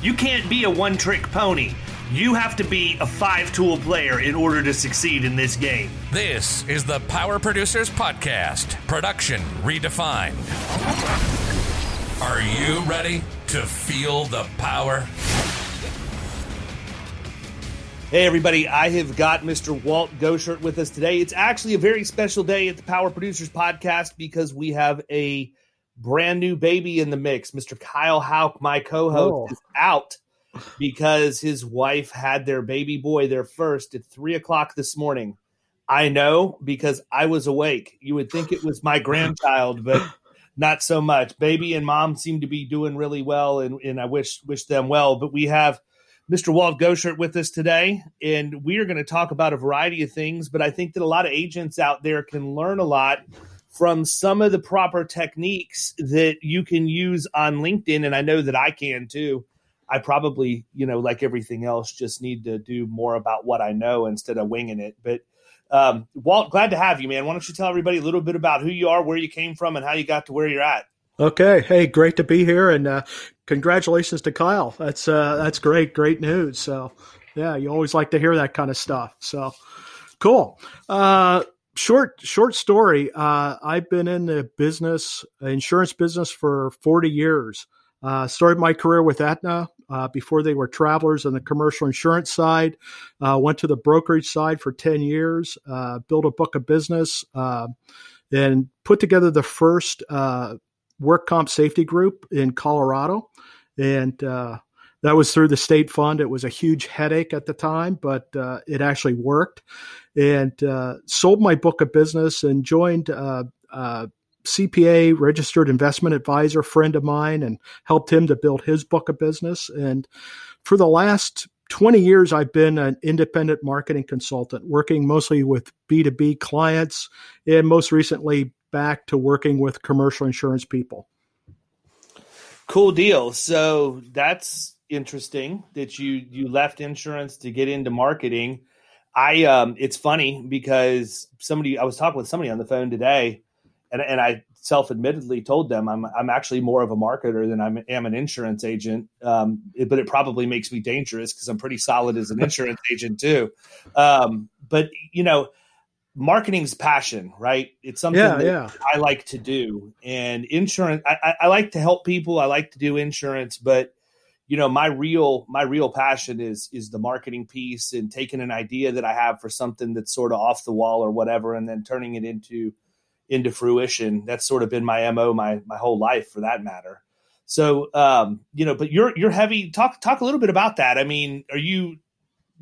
You can't be a one trick pony. You have to be a five tool player in order to succeed in this game. This is the Power Producers Podcast, production redefined. Are you ready to feel the power? Hey, everybody, I have got Mr. Walt Goshert with us today. It's actually a very special day at the Power Producers Podcast because we have a brand new baby in the mix. Mr. Kyle Hauk, my co host, oh. is out because his wife had their baby boy, their first, at three o'clock this morning. I know because I was awake. You would think it was my grandchild, but not so much. Baby and mom seem to be doing really well, and, and I wish wish them well. But we have Mr. Walt Goshert with us today, and we are going to talk about a variety of things. But I think that a lot of agents out there can learn a lot from some of the proper techniques that you can use on LinkedIn. And I know that I can too. I probably, you know, like everything else, just need to do more about what I know instead of winging it. But um, Walt, glad to have you, man. Why don't you tell everybody a little bit about who you are, where you came from, and how you got to where you're at? Okay. Hey, great to be here, and uh, congratulations to Kyle. That's uh, that's great, great news. So, yeah, you always like to hear that kind of stuff. So, cool. Uh, short short story. Uh, I've been in the business, insurance business, for forty years. Uh, started my career with Aetna uh, before they were travelers on the commercial insurance side. Uh, went to the brokerage side for 10 years, uh, built a book of business, uh, and put together the first work comp safety group in Colorado. And that was through the state fund. It was a huge headache at the time, but uh, it actually worked. And uh, sold my book of business and joined a uh, CPA, registered investment advisor friend of mine, and helped him to build his book of business. And for the last 20 years, I've been an independent marketing consultant, working mostly with B2B clients, and most recently back to working with commercial insurance people. Cool deal. So that's interesting that you you left insurance to get into marketing. I um it's funny because somebody I was talking with somebody on the phone today and and I self-admittedly told them I'm I'm actually more of a marketer than I am an insurance agent. Um, it, but it probably makes me dangerous because I'm pretty solid as an insurance agent too. Um, but you know, marketing's passion, right? It's something yeah, that yeah. I like to do. And insurance, I, I, like to help people. I like to do insurance, but you know, my real my real passion is is the marketing piece and taking an idea that I have for something that's sort of off the wall or whatever, and then turning it into into fruition. That's sort of been my mo my my whole life, for that matter. So, um, you know, but you're you're heavy. Talk talk a little bit about that. I mean, are you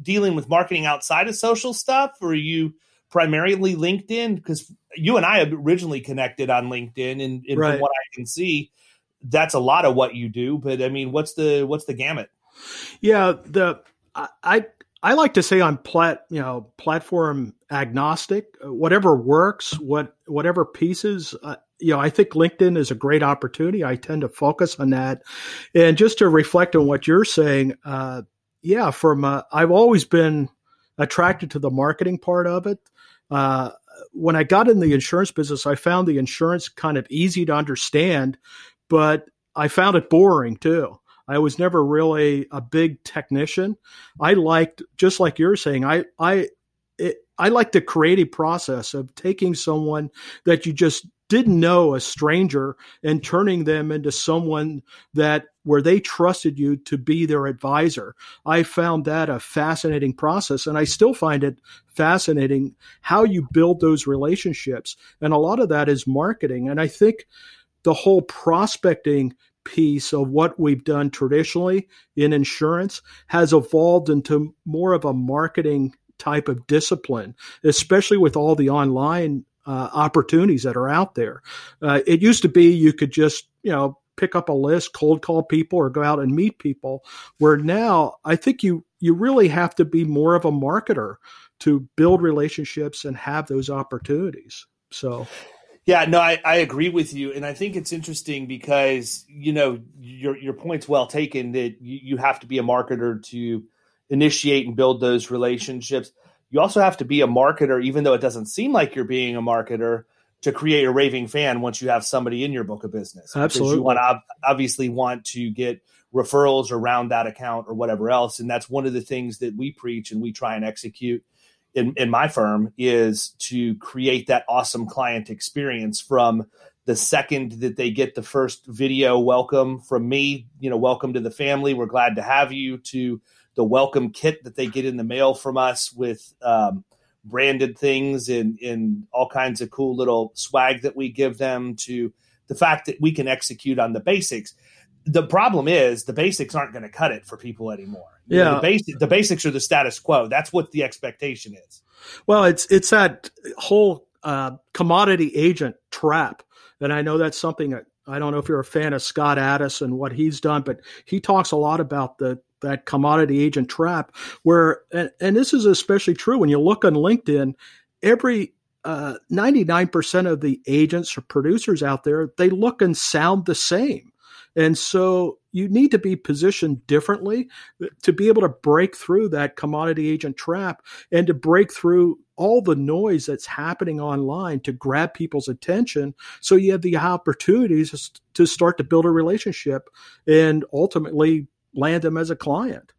dealing with marketing outside of social stuff, or are you primarily LinkedIn? Because you and I originally connected on LinkedIn, and, and right. from what I can see, that's a lot of what you do. But I mean, what's the what's the gamut? Yeah, the I I like to say I'm plat you know platform agnostic. Whatever works, what whatever pieces. Uh, you know, I think LinkedIn is a great opportunity. I tend to focus on that, and just to reflect on what you're saying. Uh, yeah, from uh, I've always been attracted to the marketing part of it. Uh, when I got in the insurance business, I found the insurance kind of easy to understand, but I found it boring too. I was never really a big technician. I liked, just like you're saying, I, I, it, I like the creative process of taking someone that you just didn't know a stranger and turning them into someone that where they trusted you to be their advisor. I found that a fascinating process and I still find it fascinating how you build those relationships. And a lot of that is marketing. And I think the whole prospecting piece of what we've done traditionally in insurance has evolved into more of a marketing type of discipline, especially with all the online uh, opportunities that are out there. Uh, it used to be you could just, you know, pick up a list, cold call people, or go out and meet people. Where now, I think you you really have to be more of a marketer to build relationships and have those opportunities. So. Yeah, no, I, I agree with you, and I think it's interesting because you know your your point's well taken that you, you have to be a marketer to initiate and build those relationships you also have to be a marketer, even though it doesn't seem like you're being a marketer, to create a raving fan once you have somebody in your book of business. Absolutely. you want to obviously want to get referrals around that account or whatever else. And that's one of the things that we preach and we try and execute in, in my firm is to create that awesome client experience from the second that they get the first video welcome from me, you know, welcome to the family. We're glad to have you to the welcome kit that they get in the mail from us with um, branded things and, and all kinds of cool little swag that we give them to the fact that we can execute on the basics. The problem is the basics aren't going to cut it for people anymore. Yeah, know, the, basic, the basics are the status quo. That's what the expectation is. Well, it's it's that whole uh, commodity agent trap, and I know that's something that I don't know if you're a fan of Scott Addis and what he's done, but he talks a lot about the that commodity agent trap where and, and this is especially true when you look on linkedin every uh, 99% of the agents or producers out there they look and sound the same and so you need to be positioned differently to be able to break through that commodity agent trap and to break through all the noise that's happening online to grab people's attention so you have the opportunities to start to build a relationship and ultimately land them as a client.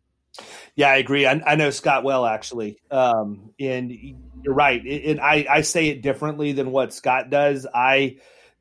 Yeah, I agree. I, I know Scott well, actually. Um, and you're right. And I, I say it differently than what Scott does. I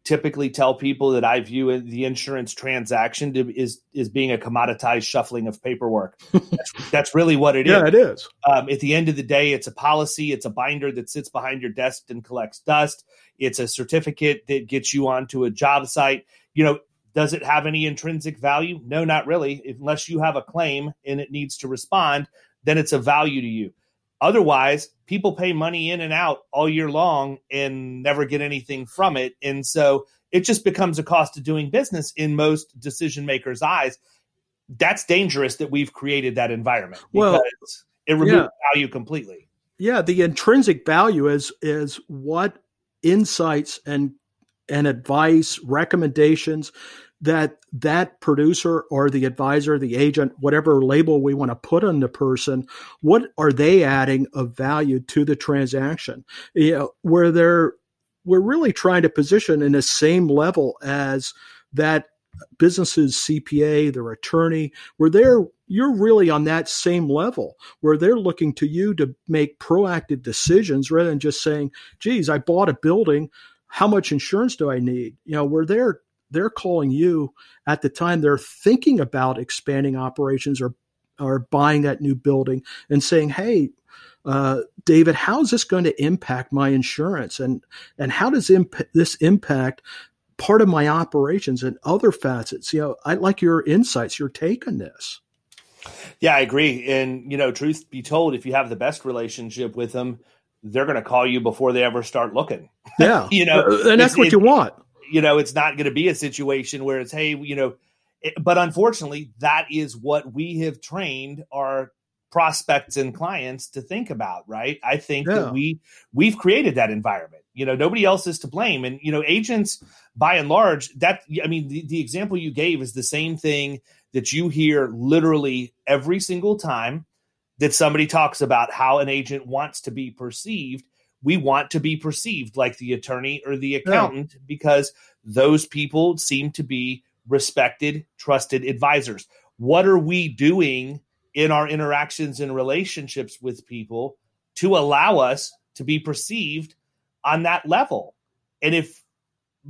typically tell people that I view the insurance transaction to, is is being a commoditized shuffling of paperwork. that's, that's, really what it yeah, is. it is. Um, at the end of the day, it's a policy. It's a binder that sits behind your desk and collects dust. It's a certificate that gets you onto a job site. You know, does it have any intrinsic value? No, not really. Unless you have a claim and it needs to respond, then it's a value to you. Otherwise, people pay money in and out all year long and never get anything from it. And so it just becomes a cost of doing business in most decision makers' eyes. That's dangerous that we've created that environment well, it removes yeah. value completely. Yeah, the intrinsic value is is what insights and and advice, recommendations that that producer or the advisor, the agent, whatever label we want to put on the person, what are they adding of value to the transaction? You know, where they're we're really trying to position in the same level as that business's CPA, their attorney, where they're you're really on that same level where they're looking to you to make proactive decisions rather than just saying, geez, I bought a building. How much insurance do I need? You know, where they're they're calling you at the time they're thinking about expanding operations or or buying that new building and saying, "Hey, uh, David, how is this going to impact my insurance, and and how does imp- this impact part of my operations and other facets?" You know, I like your insights, your take on this. Yeah, I agree. And you know, truth be told, if you have the best relationship with them, they're going to call you before they ever start looking. Yeah, you know, and that's what you want you know, it's not going to be a situation where it's, hey, you know, it, but unfortunately, that is what we have trained our prospects and clients to think about, right? I think yeah. that we we've created that environment. You know, nobody else is to blame, and you know, agents by and large, that I mean, the, the example you gave is the same thing that you hear literally every single time that somebody talks about how an agent wants to be perceived we want to be perceived like the attorney or the accountant yeah. because those people seem to be respected, trusted advisors. What are we doing in our interactions and relationships with people to allow us to be perceived on that level? And if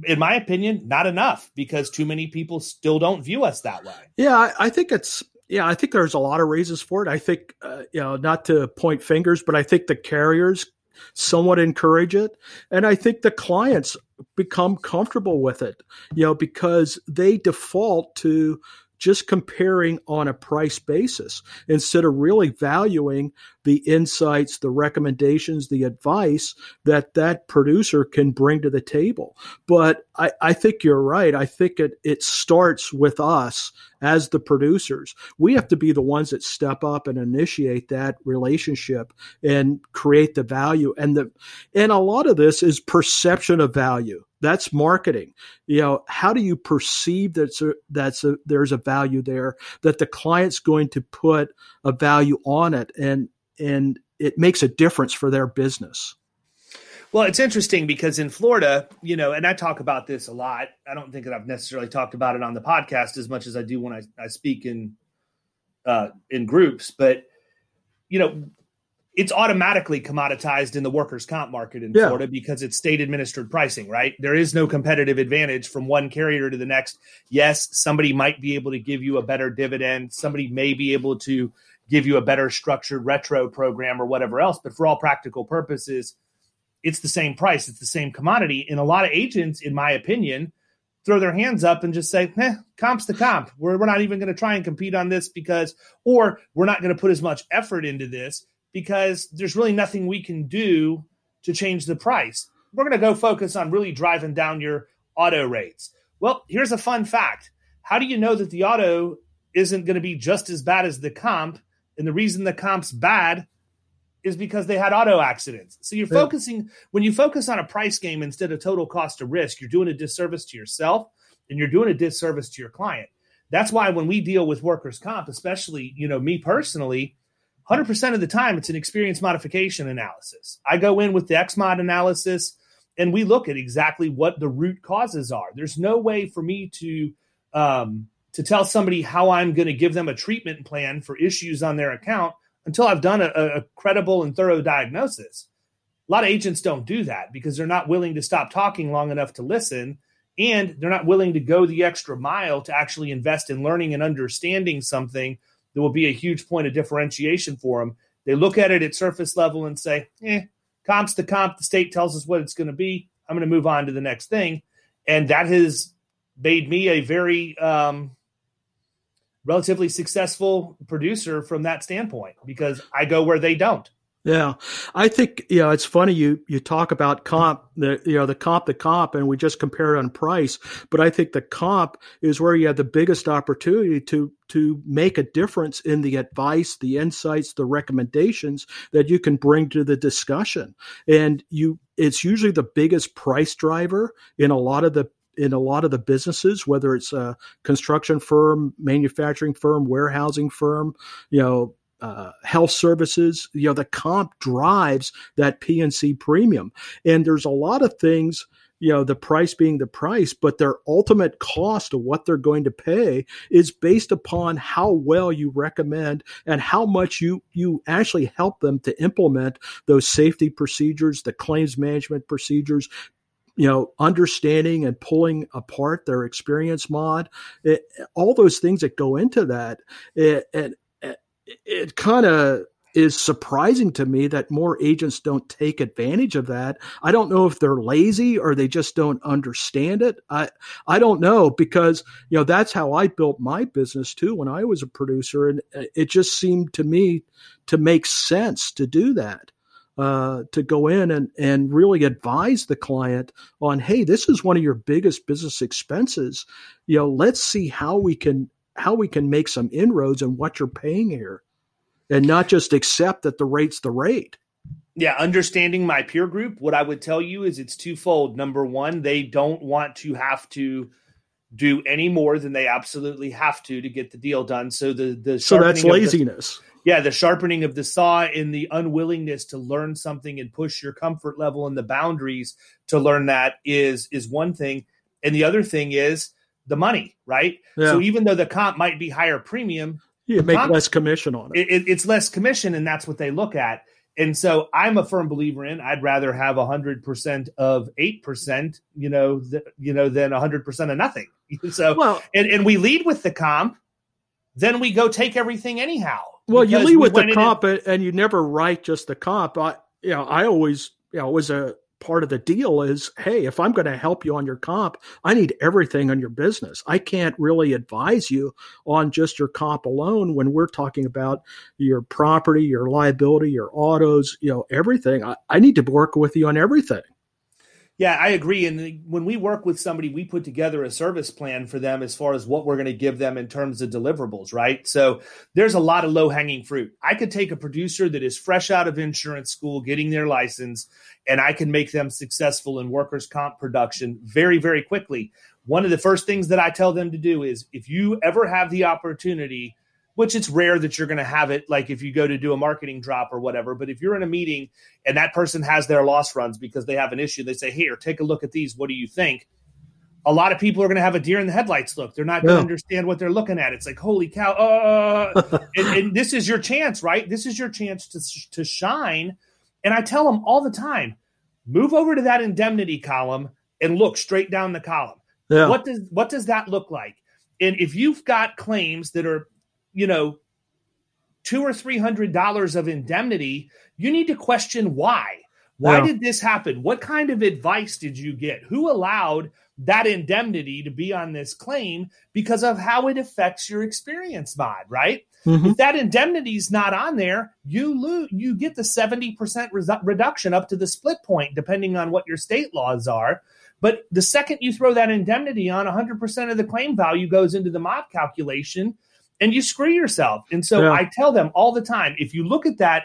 in my opinion, not enough because too many people still don't view us that way. Yeah, I, I think it's yeah, I think there's a lot of reasons for it. I think uh, you know, not to point fingers, but I think the carriers somewhat encourage it, and I think the clients become comfortable with it. You know, because they default to just comparing on a price basis instead of really valuing the insights, the recommendations, the advice that that producer can bring to the table. But I, I think you're right. I think it, it starts with us as the producers. We have to be the ones that step up and initiate that relationship and create the value. And the, and a lot of this is perception of value that's marketing. You know how do you perceive that that's a, there's a value there that the client's going to put a value on it and and it makes a difference for their business? Well it's interesting because in florida you know and i talk about this a lot. I don't think that i've necessarily talked about it on the podcast as much as i do when i, I speak in uh, in groups but you know it's automatically commoditized in the workers' comp market in yeah. Florida because it's state administered pricing, right? There is no competitive advantage from one carrier to the next. Yes, somebody might be able to give you a better dividend. Somebody may be able to give you a better structured retro program or whatever else. But for all practical purposes, it's the same price, it's the same commodity. And a lot of agents, in my opinion, throw their hands up and just say, eh, comp's the comp. We're, we're not even going to try and compete on this because, or we're not going to put as much effort into this because there's really nothing we can do to change the price. We're going to go focus on really driving down your auto rates. Well, here's a fun fact. How do you know that the auto isn't going to be just as bad as the comp? And the reason the comp's bad is because they had auto accidents. So you're yeah. focusing when you focus on a price game instead of total cost of risk, you're doing a disservice to yourself and you're doing a disservice to your client. That's why when we deal with workers' comp, especially, you know, me personally, 100% of the time, it's an experience modification analysis. I go in with the XMOD analysis and we look at exactly what the root causes are. There's no way for me to um, to tell somebody how I'm going to give them a treatment plan for issues on their account until I've done a, a credible and thorough diagnosis. A lot of agents don't do that because they're not willing to stop talking long enough to listen and they're not willing to go the extra mile to actually invest in learning and understanding something that will be a huge point of differentiation for them. They look at it at surface level and say, eh, comp's the comp. The state tells us what it's going to be. I'm going to move on to the next thing. And that has made me a very um, relatively successful producer from that standpoint because I go where they don't. Yeah, I think you know it's funny you you talk about comp the you know the comp the comp and we just compare it on price, but I think the comp is where you have the biggest opportunity to to make a difference in the advice, the insights, the recommendations that you can bring to the discussion, and you it's usually the biggest price driver in a lot of the in a lot of the businesses, whether it's a construction firm, manufacturing firm, warehousing firm, you know, uh, health services, you know, the comp drives that P&C premium. And there's a lot of things, you know, the price being the price, but their ultimate cost of what they're going to pay is based upon how well you recommend and how much you, you actually help them to implement those safety procedures, the claims management procedures, you know, understanding and pulling apart their experience mod, it, all those things that go into that. It, and it kind of is surprising to me that more agents don't take advantage of that. I don't know if they're lazy or they just don't understand it. I I don't know because you know that's how I built my business too when I was a producer and it just seemed to me to make sense to do that. Uh, to go in and, and really advise the client on, hey, this is one of your biggest business expenses. You know, let's see how we can how we can make some inroads on what you're paying here and not just accept that the rate's the rate. Yeah, understanding my peer group, what I would tell you is it's twofold. Number one, they don't want to have to do any more than they absolutely have to to get the deal done. So the the so that's laziness. The, yeah, the sharpening of the saw and the unwillingness to learn something and push your comfort level and the boundaries to learn that is is one thing, and the other thing is the money, right? Yeah. So even though the comp might be higher premium, you make comp, less commission on it. It, it. It's less commission, and that's what they look at. And so I'm a firm believer in I'd rather have 100% of 8%, you know, th- you know than 100% of nothing. so well, and and we lead with the comp, then we go take everything anyhow. Well, you lead with the comp and, and you never write just the comp. I you know, I always you know, it was a part of the deal is hey if i'm going to help you on your comp i need everything on your business. I can't really advise you on just your comp alone when we're talking about your property your liability your autos you know everything. I, I need to work with you on everything yeah, I agree. And when we work with somebody, we put together a service plan for them as far as what we're going to give them in terms of deliverables, right? So there's a lot of low hanging fruit. I could take a producer that is fresh out of insurance school, getting their license, and I can make them successful in workers' comp production very, very quickly. One of the first things that I tell them to do is if you ever have the opportunity which it's rare that you're going to have it like if you go to do a marketing drop or whatever. But if you're in a meeting and that person has their loss runs because they have an issue, they say, Here, take a look at these. What do you think? A lot of people are going to have a deer in the headlights look. They're not going to understand what they're looking at. It's like, holy cow. Uh, and, and this is your chance, right? This is your chance to, to shine. And I tell them all the time move over to that indemnity column and look straight down the column. Yeah. What does what does that look like? And if you've got claims that are you know, two or three hundred dollars of indemnity, you need to question why. Why yeah. did this happen? What kind of advice did you get? Who allowed that indemnity to be on this claim because of how it affects your experience mod, right? Mm-hmm. If that indemnity is not on there, you lose, you get the 70% reduction up to the split point, depending on what your state laws are. But the second you throw that indemnity on, 100% of the claim value goes into the mod calculation and you screw yourself. And so yeah. I tell them all the time if you look at that,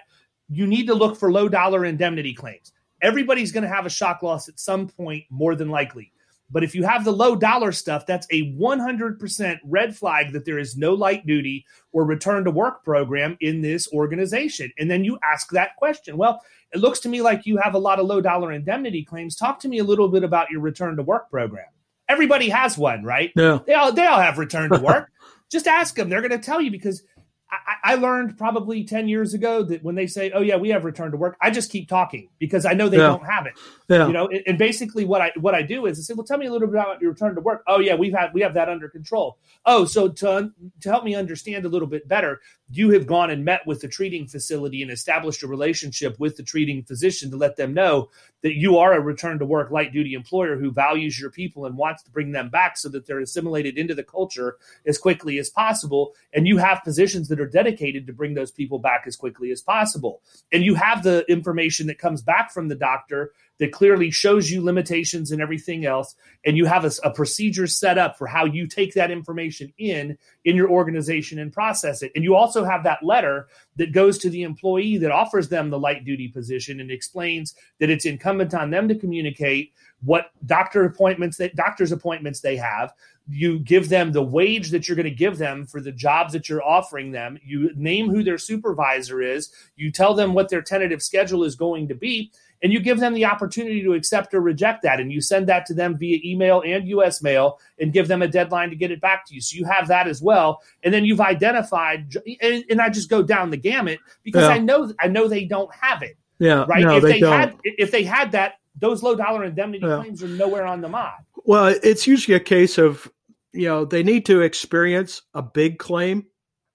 you need to look for low dollar indemnity claims. Everybody's going to have a shock loss at some point, more than likely. But if you have the low dollar stuff, that's a 100% red flag that there is no light duty or return to work program in this organization. And then you ask that question. Well, it looks to me like you have a lot of low dollar indemnity claims. Talk to me a little bit about your return to work program. Everybody has one, right? Yeah. They all, they all have return to work. Just ask them. They're going to tell you because I, I, learned probably 10 years ago that when they say, oh, yeah, we have return to work, I just keep talking because I know they yeah. don't have it. Yeah. You know, and basically what I what I do is I say, well, tell me a little bit about your return to work. Oh, yeah, we've had we have that under control. Oh, so to to help me understand a little bit better, you have gone and met with the treating facility and established a relationship with the treating physician to let them know that you are a return to work light duty employer who values your people and wants to bring them back so that they're assimilated into the culture as quickly as possible. And you have positions that are dedicated to bring those people back as quickly as possible. And you have the information that comes back from the doctor that clearly shows you limitations and everything else and you have a, a, procedure set up for how you take that information in in your organization and process it. And you also have that letter that goes to the employee that offers them the light duty position and explains that it's incumbent on them to communicate what doctor appointments that doctor's appointments they have. You give them the wage that you're going to give them for the jobs that you're offering them. You name who their supervisor is. You tell them what their tentative schedule is going to be and you give them the opportunity to accept or reject that. And you send that to them via email and us mail and give them a deadline to get it back to you. So you have that as well. And then you've identified and, and i just go down the gamut because yeah. i know i know they don't have it yeah. right? No, if they, they had if they had that those low dollar indemnity yeah. claims are nowhere on the mod. Well it's usually a case of you know they need to experience a big claim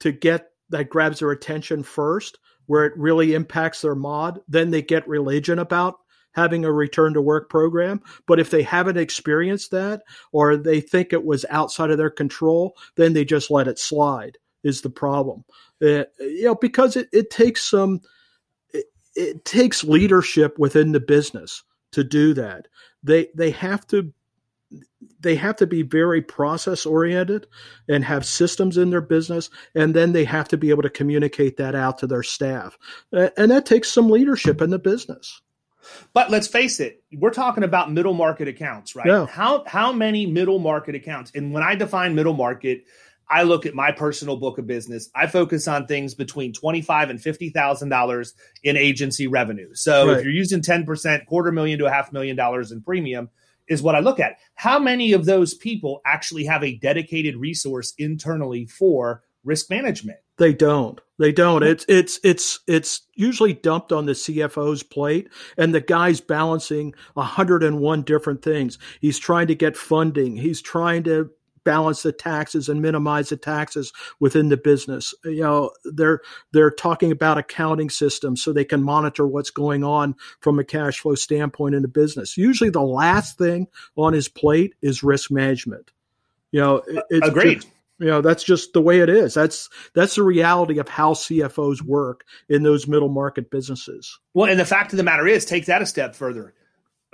to get that grabs their attention first where it really impacts their mod, then they get religion about having a return to work program. But if they haven't experienced that or they think it was outside of their control, then they just let it slide is the problem. Uh, you know, because it, it takes some, it, it takes leadership within the business to do that. They, they have to they have to be very process oriented and have systems in their business and then they have to be able to communicate that out to their staff and that takes some leadership in the business but let's face it we're talking about middle market accounts right yeah. how how many middle market accounts and when i define middle market I look at my personal book of business. I focus on things between twenty-five and fifty thousand dollars in agency revenue. So right. if you're using ten percent, quarter million to a half million dollars in premium, is what I look at. How many of those people actually have a dedicated resource internally for risk management. They don't. They don't. Hmm. It's it's it's it's usually dumped on the CFO's plate, and the guy's balancing 101 different things. He's trying to get funding. He's trying to balance the taxes and minimize the taxes within the business. You know, they're they're talking about accounting systems so they can monitor what's going on from a cash flow standpoint in the business. Usually, the last thing on his plate is risk management. You know, it's agreed. Just, you know that's just the way it is that's that's the reality of how cfos work in those middle market businesses well and the fact of the matter is take that a step further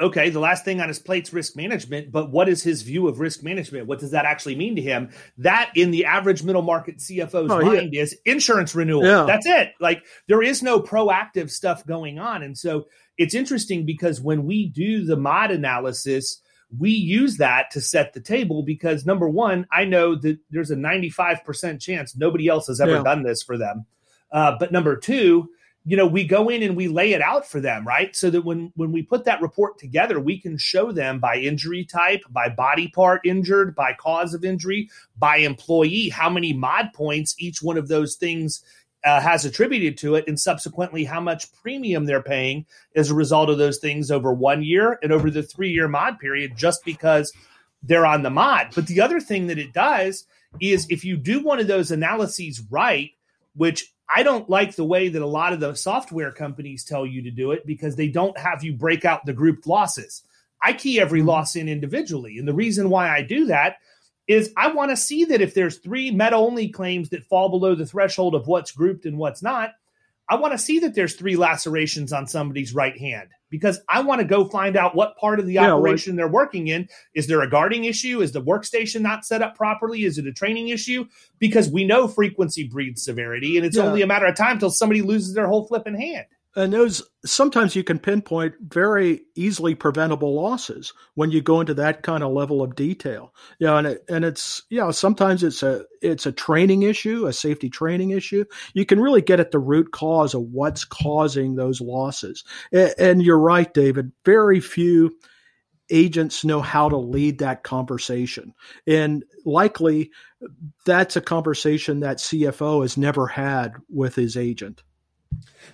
okay, the last thing on his plate's risk management, but what is his view of risk management? What does that actually mean to him? That in the average middle market CFO's oh, mind is insurance renewal. Yeah. That's it. Like there is no proactive stuff going on. And so it's interesting because when we do the mod analysis, we use that to set the table because number one, I know that there's a 95% chance nobody else has ever yeah. done this for them. Uh, but number two, you know we go in and we lay it out for them right? So that when when we put that report together we can show them by injury type by body part injured by cause of injury by employee how many mod points each one of those things uh, has attributed to it and subsequently how much premium they're paying as a result of those things over one year and over the three year mod period just because they're on the mod. But the other thing that it does is if you do one of those analyses right which I don't like the way that a lot of the software companies tell you to do it because they don't have you break out the grouped losses. I key every mm-hmm. loss in individually. And the reason why I do that is I want to see that if there's three med only claims that fall below the threshold of what's grouped and what's not, I want to see that there's three lacerations on somebody's right hand because I want to go find out what part of the yeah, operation they're working in. Is there a guarding issue? Is the workstation not set up properly? Is it a training issue? Because we know frequency breeds severity, and it's yeah. only a matter of time till somebody loses their whole flipping hand and those sometimes you can pinpoint very easily preventable losses when you go into that kind of level of detail. Yeah, and it, and it's know sometimes it's a it's a training issue, a safety training issue. You can really get at the root cause of what's causing those losses. And, and you're right, David. Very few agents know how to lead that conversation, and likely that's a conversation that CFO has never had with his agent.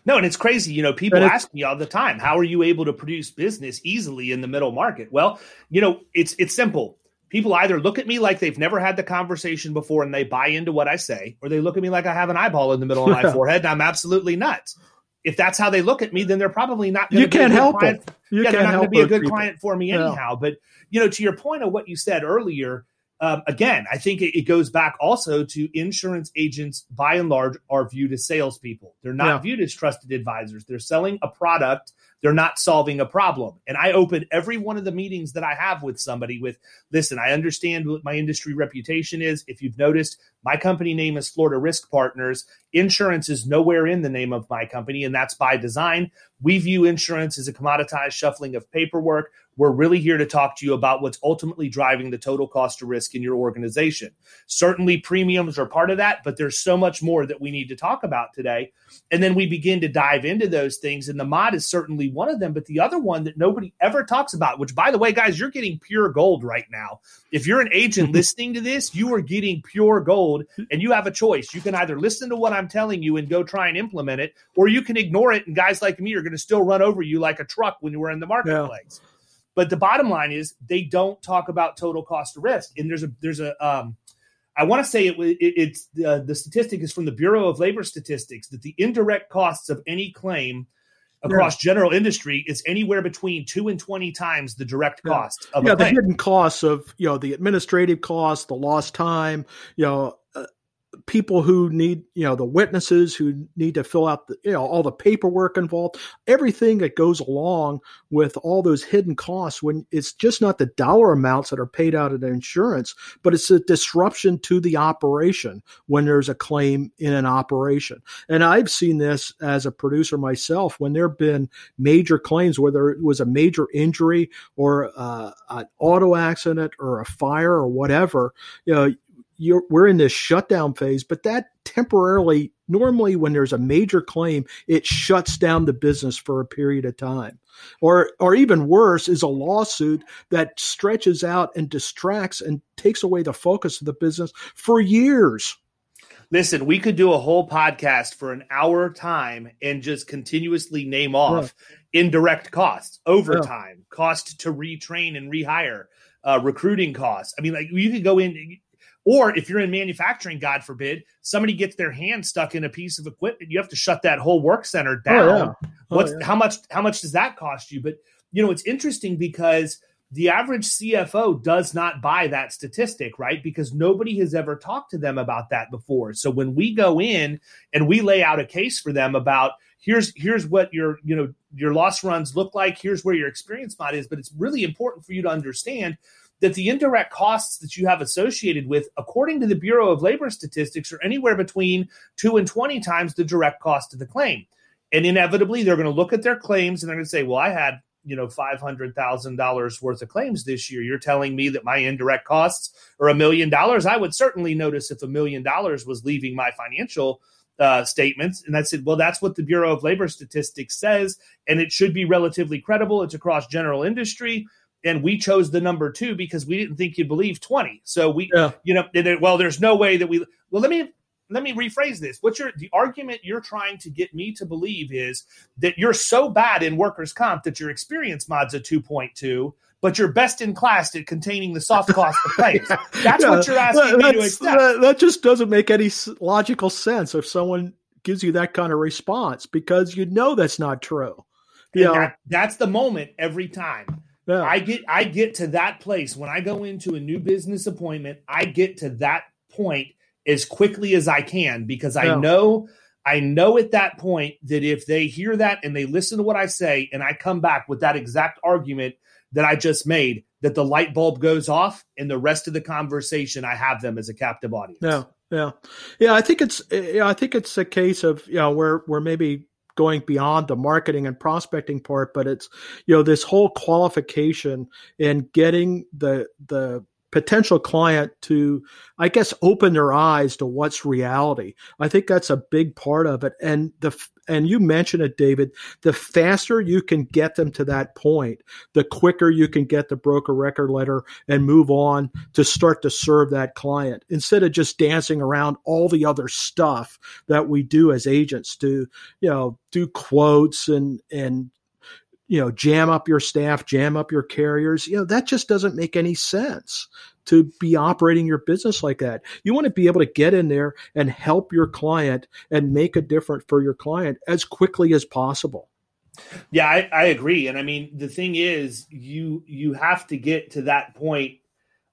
No, and it's crazy. You know, people ask me all the time, how are you able to produce business easily in the middle market? Well, you know, it's it's simple. People either look at me like they've never had the conversation before and they buy into what I say, or they look at me like I have an eyeball in the middle of my forehead and I'm absolutely nuts. If that's how they look at me, then they're probably not You can't help client. it. You yeah, they're not going to be a good people. client for me anyhow. But you know, to your point of what you said earlier, um, again, I think it, it, goes back also to insurance agents, by and large, are viewed as salespeople. They're not yeah. viewed as trusted advisors. They're selling a product they're not solving a problem. And I open every one of the meetings that I have with somebody with listen, I understand what my industry reputation is. If you've noticed, my company name is Florida Risk Partners. Insurance is nowhere in the name of my company, and that's by design. We view insurance as a commoditized shuffling of paperwork. We're really here to talk to you about what's ultimately driving the total cost of risk in your organization. Certainly, premiums are part of that, but there's so much more that we need to talk about today. And then we begin to dive into those things, and the mod is certainly one of them, but the other one that nobody ever talks about, which by the way, guys, you're getting pure gold right now. If you're an agent listening to this, you are getting pure gold and you have a choice. You can either listen to what I'm telling you and go try and implement it, or you can ignore it. And guys like me are going to still run over you like a truck when you were in the marketplace. Yeah. But the bottom line is they don't talk about total cost of risk. And there's a, there's a, um, I want to say it, it it's uh, the statistic is from the Bureau of Labor Statistics that the indirect costs of any claim across yeah. general industry is anywhere between two and 20 times the direct cost yeah. of yeah, the hidden costs of, you know, the administrative costs, the lost time, you know, people who need, you know, the witnesses who need to fill out the, you know, all the paperwork involved, everything that goes along with all those hidden costs when it's just not the dollar amounts that are paid out of the insurance, but it's a disruption to the operation when there's a claim in an operation. And I've seen this as a producer myself when there have been major claims, whether it was a major injury or uh, an auto accident or a fire or whatever, you know, you're, we're in this shutdown phase, but that temporarily, normally when there's a major claim, it shuts down the business for a period of time. Or, or even worse is a lawsuit that stretches out and distracts and takes away the focus of the business for years. Listen, we could do a whole podcast for an hour time and just continuously name off yeah. indirect costs, overtime, yeah. cost to retrain and rehire, uh, recruiting costs. I mean, like you could go in, or if you're in manufacturing, God forbid, somebody gets their hand stuck in a piece of equipment, you have to shut that whole work center oh, down. Oh, yeah. oh, What's how much? How much does that cost you? But you know, it's interesting because the average CFO does not buy that statistic, right? Because nobody has ever talked to them about that before. So when we go in and we lay out a case for them about here's here's what your you know your loss runs look like, here's where your experience mod is, but it's really important for you to understand that the indirect costs that you have associated with, according to the Bureau of Labor Statistics, are anywhere between two and 20 times the direct cost of the claim. And inevitably, they're going to look at their claims and they're going to say, well, I had you know five hundred thousand dollars worth of claims this year. You're telling me that my indirect costs are a million dollars. I would certainly notice if a million dollars was leaving my financial uh, statements. And I said, well, that's what the Bureau of Labor Statistics says, and it should be relatively credible. It's across general industry. And we chose the number two because we didn't think you'd believe 20. So we, yeah. you know, it, well, there's no way that we, well, let me, let me rephrase this. What you're the argument you're trying to get me to believe is that you're so bad in workers' comp that your experience mod's a 2.2, but you're best in class at containing the soft cost of claims. That's yeah, what you're asking me to accept. That, that just doesn't make any logical sense if someone gives you that kind of response because you know that's not true. Yeah, that, that's the moment every time. Yeah. I get I get to that place when I go into a new business appointment. I get to that point as quickly as I can because I know I know at that point that if they hear that and they listen to what I say and I come back with that exact argument that I just made, that the light bulb goes off and the rest of the conversation I have them as a captive audience. Yeah, yeah, yeah. I think it's yeah, I think it's a case of you know where where maybe going beyond the marketing and prospecting part, but it's you know this whole qualification and getting the the potential client to i guess open their eyes to what's reality. I think that's a big part of it. And the and you mentioned it david the faster you can get them to that point the quicker you can get the broker record letter and move on to start to serve that client instead of just dancing around all the other stuff that we do as agents to you know do quotes and and you know, jam up your staff, jam up your carriers. You know, that just doesn't make any sense to be operating your business like that. You want to be able to get in there and help your client and make a difference for your client as quickly as possible. Yeah, I, I agree. And I mean, the thing is, you you have to get to that point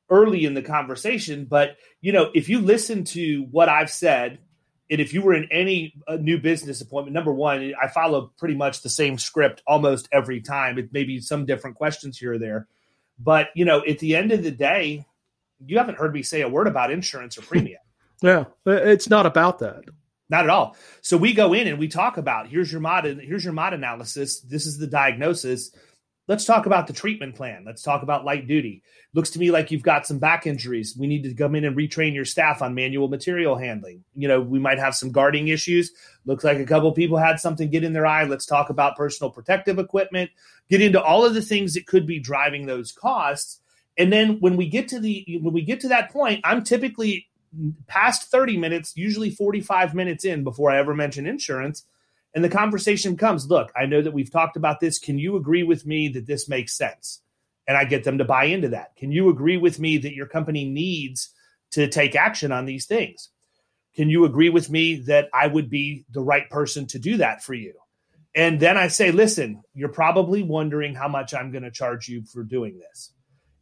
early in the conversation. But you know, if you listen to what I've said and if you were in any uh, new business appointment, number one, I follow pretty much the same script almost every time. It may be some different questions here or there, but you know, at the end of the day, you haven't heard me say a word about insurance or premium. yeah, it's not about that. Not at all. So we go in and we talk about here's your mod here's your mod analysis. This is the diagnosis. Let's talk about the treatment plan. Let's talk about light duty. Looks to me like you've got some back injuries. We need to come in and retrain your staff on manual material handling. You know, we might have some guarding issues. Looks like a couple people had something get in their eye. Let's talk about personal protective equipment. Get into all of the things that could be driving those costs. And then when we get to the when we get to that point, I'm typically past 30 minutes, usually 45 minutes in before I ever mention insurance and the conversation comes, look, I know that we've talked about this. Can you agree with me that this makes sense? And I get them to buy into that. Can you agree with me that your company needs to take action on these things? Can you agree with me that I would be the right person to do that for you? And then I say, listen, you're probably wondering how much I'm going to charge you for doing this.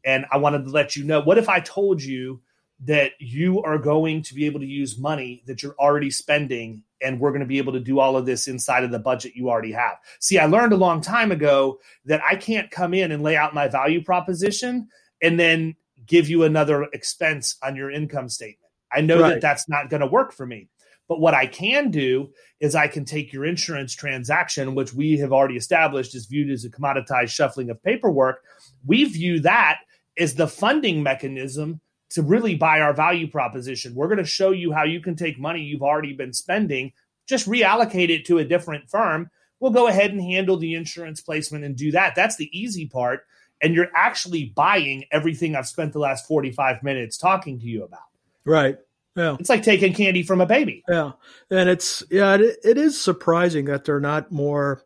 And I wanted to let you know what if I told you that you are going to be able to use money that you're already spending and we're going to be able to do all of this inside of the budget you already have. See, I learned a long time ago that I can't come in and lay out my value proposition and then give you another expense on your income statement. I know right. that that's not going to work for me. But what I can do is I can take your insurance transaction, which we have already established is viewed as a commoditized shuffling of paperwork. We view that as the funding mechanism to really buy our value proposition. We're going to show you how you can take money you've already been spending, just reallocate it to a different firm. We'll go ahead and handle the insurance placement and do that. That's the easy part. And you're actually buying everything I've spent the last 45 minutes talking to you about. Right. Yeah. It's like taking candy from a baby. Yeah. And it's, yeah, it, it is surprising that there are not more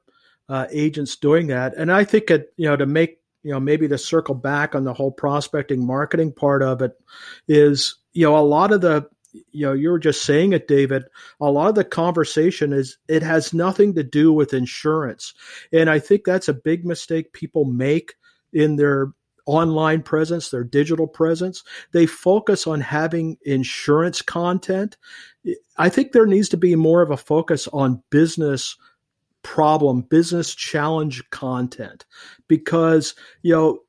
uh, agents doing that. And I think it, you know, to make, you know, maybe to circle back on the whole prospecting marketing part of it is, you know, a lot of the, you know, you were just saying it, David. A lot of the conversation is it has nothing to do with insurance. And I think that's a big mistake people make in their online presence, their digital presence. They focus on having insurance content. I think there needs to be more of a focus on business problem, business challenge content. Because, you know,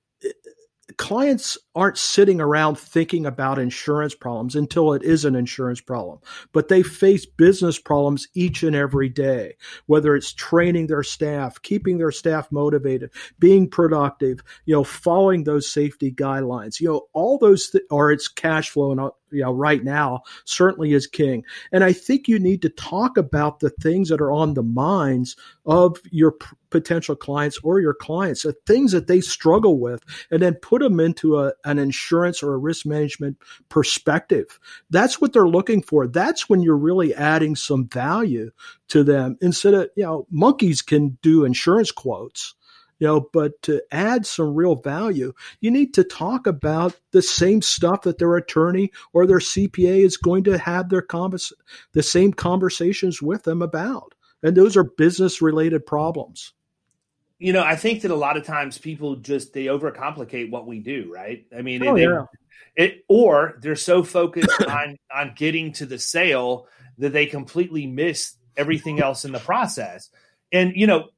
clients aren't sitting around thinking about insurance problems until it is an insurance problem, but they face business problems each and every day, whether it's training their staff, keeping their staff motivated, being productive, you know, following those safety guidelines, you know, all those, th- or it's cash flow and you know, right now certainly is king. And I think you need to talk about the things that are on the minds of your p- potential clients or your clients, the things that they struggle with, and then put them into a, an insurance or a risk management perspective. That's what they're looking for. That's when you're really adding some value to them instead of, you know, monkeys can do insurance quotes you know but to add some real value you need to talk about the same stuff that their attorney or their cpa is going to have their convers- the same conversations with them about. And those are business related problems. You know i think that a lot of times people just they overcomplicate what we do right? I mean oh, yeah. it or they're so focused on on getting to the sale that they completely miss everything else in the process. And you know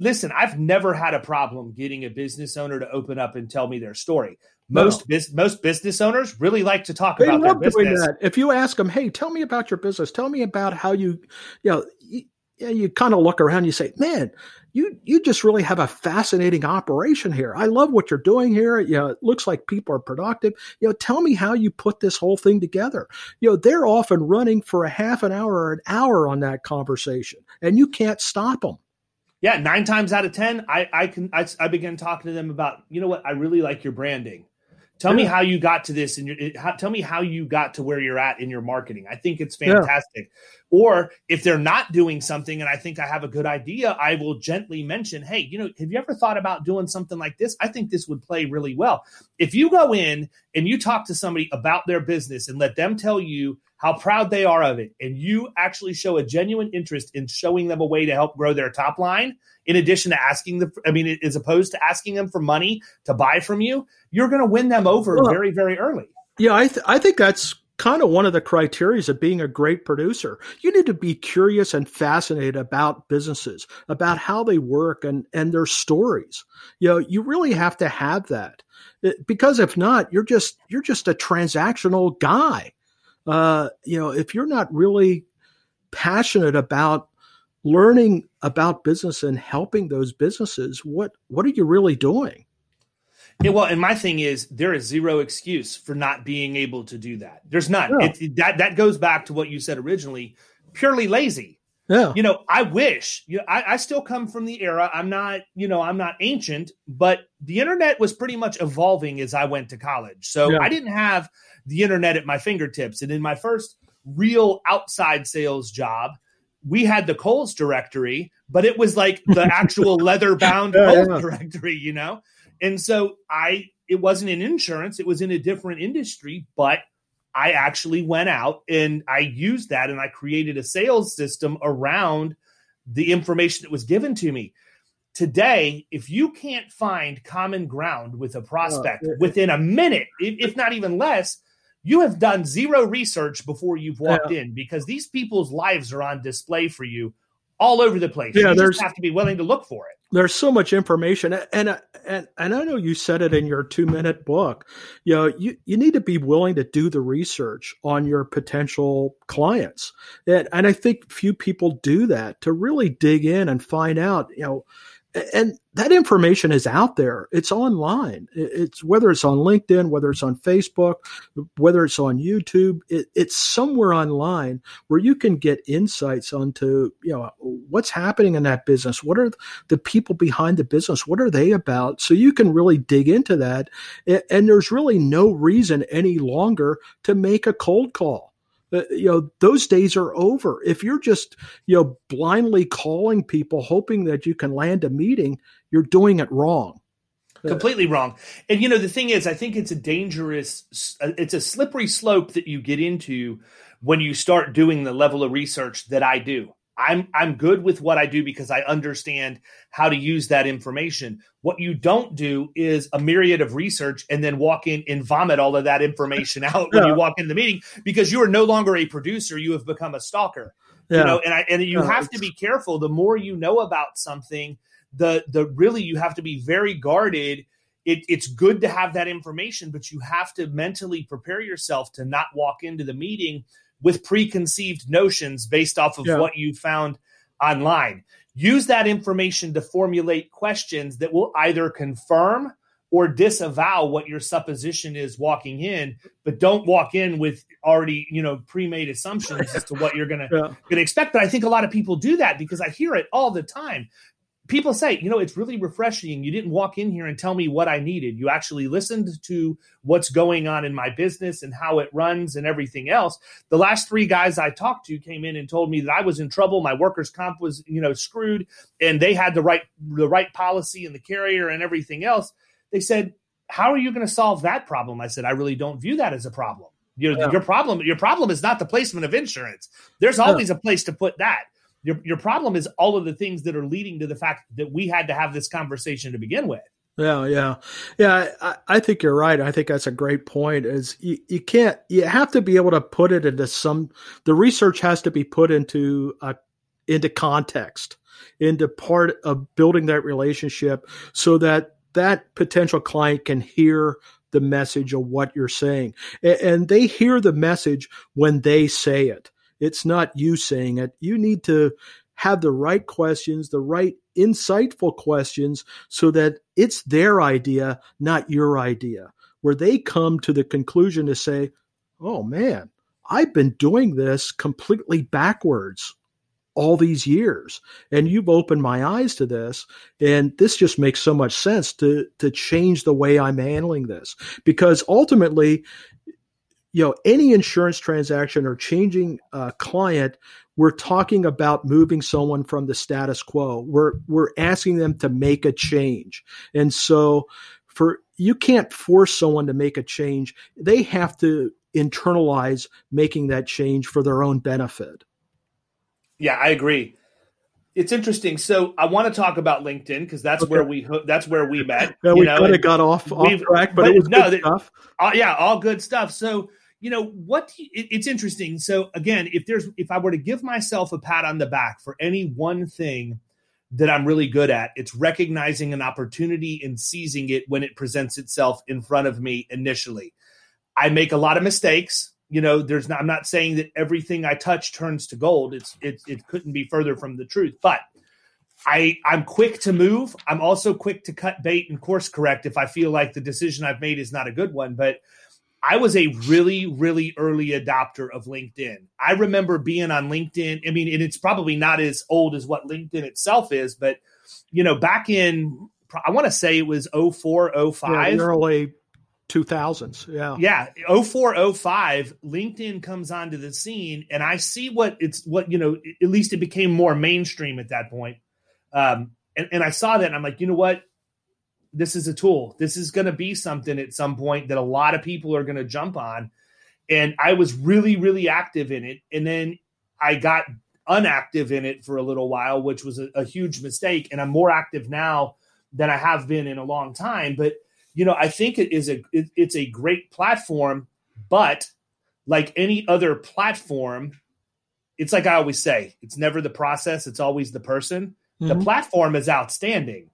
listen, I've never had a problem getting a business owner to open up and tell me their story. Most no. bis- most business owners really like to talk they about their business. If you ask them, "Hey, tell me about your business. Tell me about how you, you know, you, you kind of look around. and You say, "Man, you you just really have a fascinating operation here. I love what you're doing here. You know, it looks like people are productive. You know, tell me how you put this whole thing together. You know, they're often running for a half an hour or an hour on that conversation, and you can't stop them yeah, nine times out of ten, I I can I, I begin talking to them about you know what I really like your branding. Tell yeah. me how you got to this, and your how, tell me how you got to where you're at in your marketing. I think it's fantastic. Yeah. Or if they're not doing something, and I think I have a good idea, I will gently mention, "Hey, you know, have you ever thought about doing something like this? I think this would play really well." If you go in and you talk to somebody about their business and let them tell you how proud they are of it, and you actually show a genuine interest in showing them a way to help grow their top line, in addition to asking the, I mean, as opposed to asking them for money to buy from you, you're going to win them over well, very, very early. Yeah, I, th- I think that's kind of one of the criteria of being a great producer. You need to be curious and fascinated about businesses, about how they work and, and their stories. You know, you really have to have that because if not, you're just, you're just a transactional guy uh, you know, if you're not really passionate about learning about business and helping those businesses, what what are you really doing? Yeah, well, and my thing is there is zero excuse for not being able to do that. There's none. Yeah. It, that that goes back to what you said originally. Purely lazy. Yeah. You know, I wish. You know, I, I still come from the era. I'm not. You know, I'm not ancient, but the internet was pretty much evolving as I went to college. So yeah. I didn't have the internet at my fingertips. And in my first real outside sales job, we had the Coles directory, but it was like the actual leather bound yeah, Coles yeah. directory, you know? And so I, it wasn't in insurance, it was in a different industry, but I actually went out and I used that and I created a sales system around the information that was given to me. Today, if you can't find common ground with a prospect oh, within a minute, if not even less, you have done zero research before you've walked yeah. in because these people's lives are on display for you all over the place. Yeah, you just have to be willing to look for it. There's so much information, and and and I know you said it in your two minute book. You know, you you need to be willing to do the research on your potential clients, and and I think few people do that to really dig in and find out. You know, and that information is out there. It's online. It's whether it's on LinkedIn, whether it's on Facebook, whether it's on YouTube. It, it's somewhere online where you can get insights onto you know what's happening in that business. What are the people behind the business? What are they about? So you can really dig into that. And there's really no reason any longer to make a cold call Uh, you know, those days are over. If you're just, you know, blindly calling people hoping that you can land a meeting, you're doing it wrong. Completely wrong. And you know, the thing is, I think it's a dangerous, uh, it's a slippery slope that you get into when you start doing the level of research that I do. I'm I'm good with what I do because I understand how to use that information. What you don't do is a myriad of research and then walk in and vomit all of that information out when yeah. you walk in the meeting because you are no longer a producer, you have become a stalker. Yeah. You know, and I and you yeah, have to be careful. The more you know about something, the the really you have to be very guarded. It, it's good to have that information, but you have to mentally prepare yourself to not walk into the meeting with preconceived notions based off of yeah. what you found online. Use that information to formulate questions that will either confirm or disavow what your supposition is walking in, but don't walk in with already, you know, pre-made assumptions as to what you're gonna yeah. gonna expect. But I think a lot of people do that because I hear it all the time people say, you know, it's really refreshing. You didn't walk in here and tell me what I needed. You actually listened to what's going on in my business and how it runs and everything else. The last three guys I talked to came in and told me that I was in trouble. My workers' comp was, you know, screwed, and they had the right the right policy and the carrier and everything else. They said, "How are you going to solve that problem?" I said, "I really don't view that as a problem." Your, yeah. your problem your problem is not the placement of insurance. There's always yeah. a place to put that your, your problem is all of the things that are leading to the fact that we had to have this conversation to begin with. Yeah, yeah, yeah. I, I think you're right. I think that's a great point. Is you, you can't you have to be able to put it into some. The research has to be put into a into context, into part of building that relationship, so that that potential client can hear the message of what you're saying, and, and they hear the message when they say it. It's not you saying it. You need to have the right questions, the right insightful questions so that it's their idea, not your idea, where they come to the conclusion to say, oh man, I've been doing this completely backwards all these years and you've opened my eyes to this and this just makes so much sense to to change the way I'm handling this because ultimately you know any insurance transaction or changing a client we're talking about moving someone from the status quo we're we're asking them to make a change and so for you can't force someone to make a change they have to internalize making that change for their own benefit yeah i agree it's interesting. So I want to talk about LinkedIn because that's okay. where we that's where we met. Yeah, we kind of got off off track, but, but it was no, good stuff. Uh, yeah, all good stuff. So you know what it's interesting so again if there's if i were to give myself a pat on the back for any one thing that i'm really good at it's recognizing an opportunity and seizing it when it presents itself in front of me initially i make a lot of mistakes you know there's not i'm not saying that everything i touch turns to gold it's it, it couldn't be further from the truth but I I'm quick to move. I'm also quick to cut bait and course correct if I feel like the decision I've made is not a good one. But I was a really, really early adopter of LinkedIn. I remember being on LinkedIn. I mean, and it's probably not as old as what LinkedIn itself is, but you know, back in I want to say it was 04, 05. Yeah, early 2000s. Yeah. Yeah. 04, 05, LinkedIn comes onto the scene and I see what it's what, you know, at least it became more mainstream at that point. Um, and, and I saw that and I'm like, you know what? This is a tool. This is going to be something at some point that a lot of people are going to jump on. And I was really, really active in it. And then I got unactive in it for a little while, which was a, a huge mistake. And I'm more active now than I have been in a long time. But, you know, I think it is a, it, it's a great platform, but like any other platform, it's like I always say, it's never the process, it's always the person. Mm-hmm. The platform is outstanding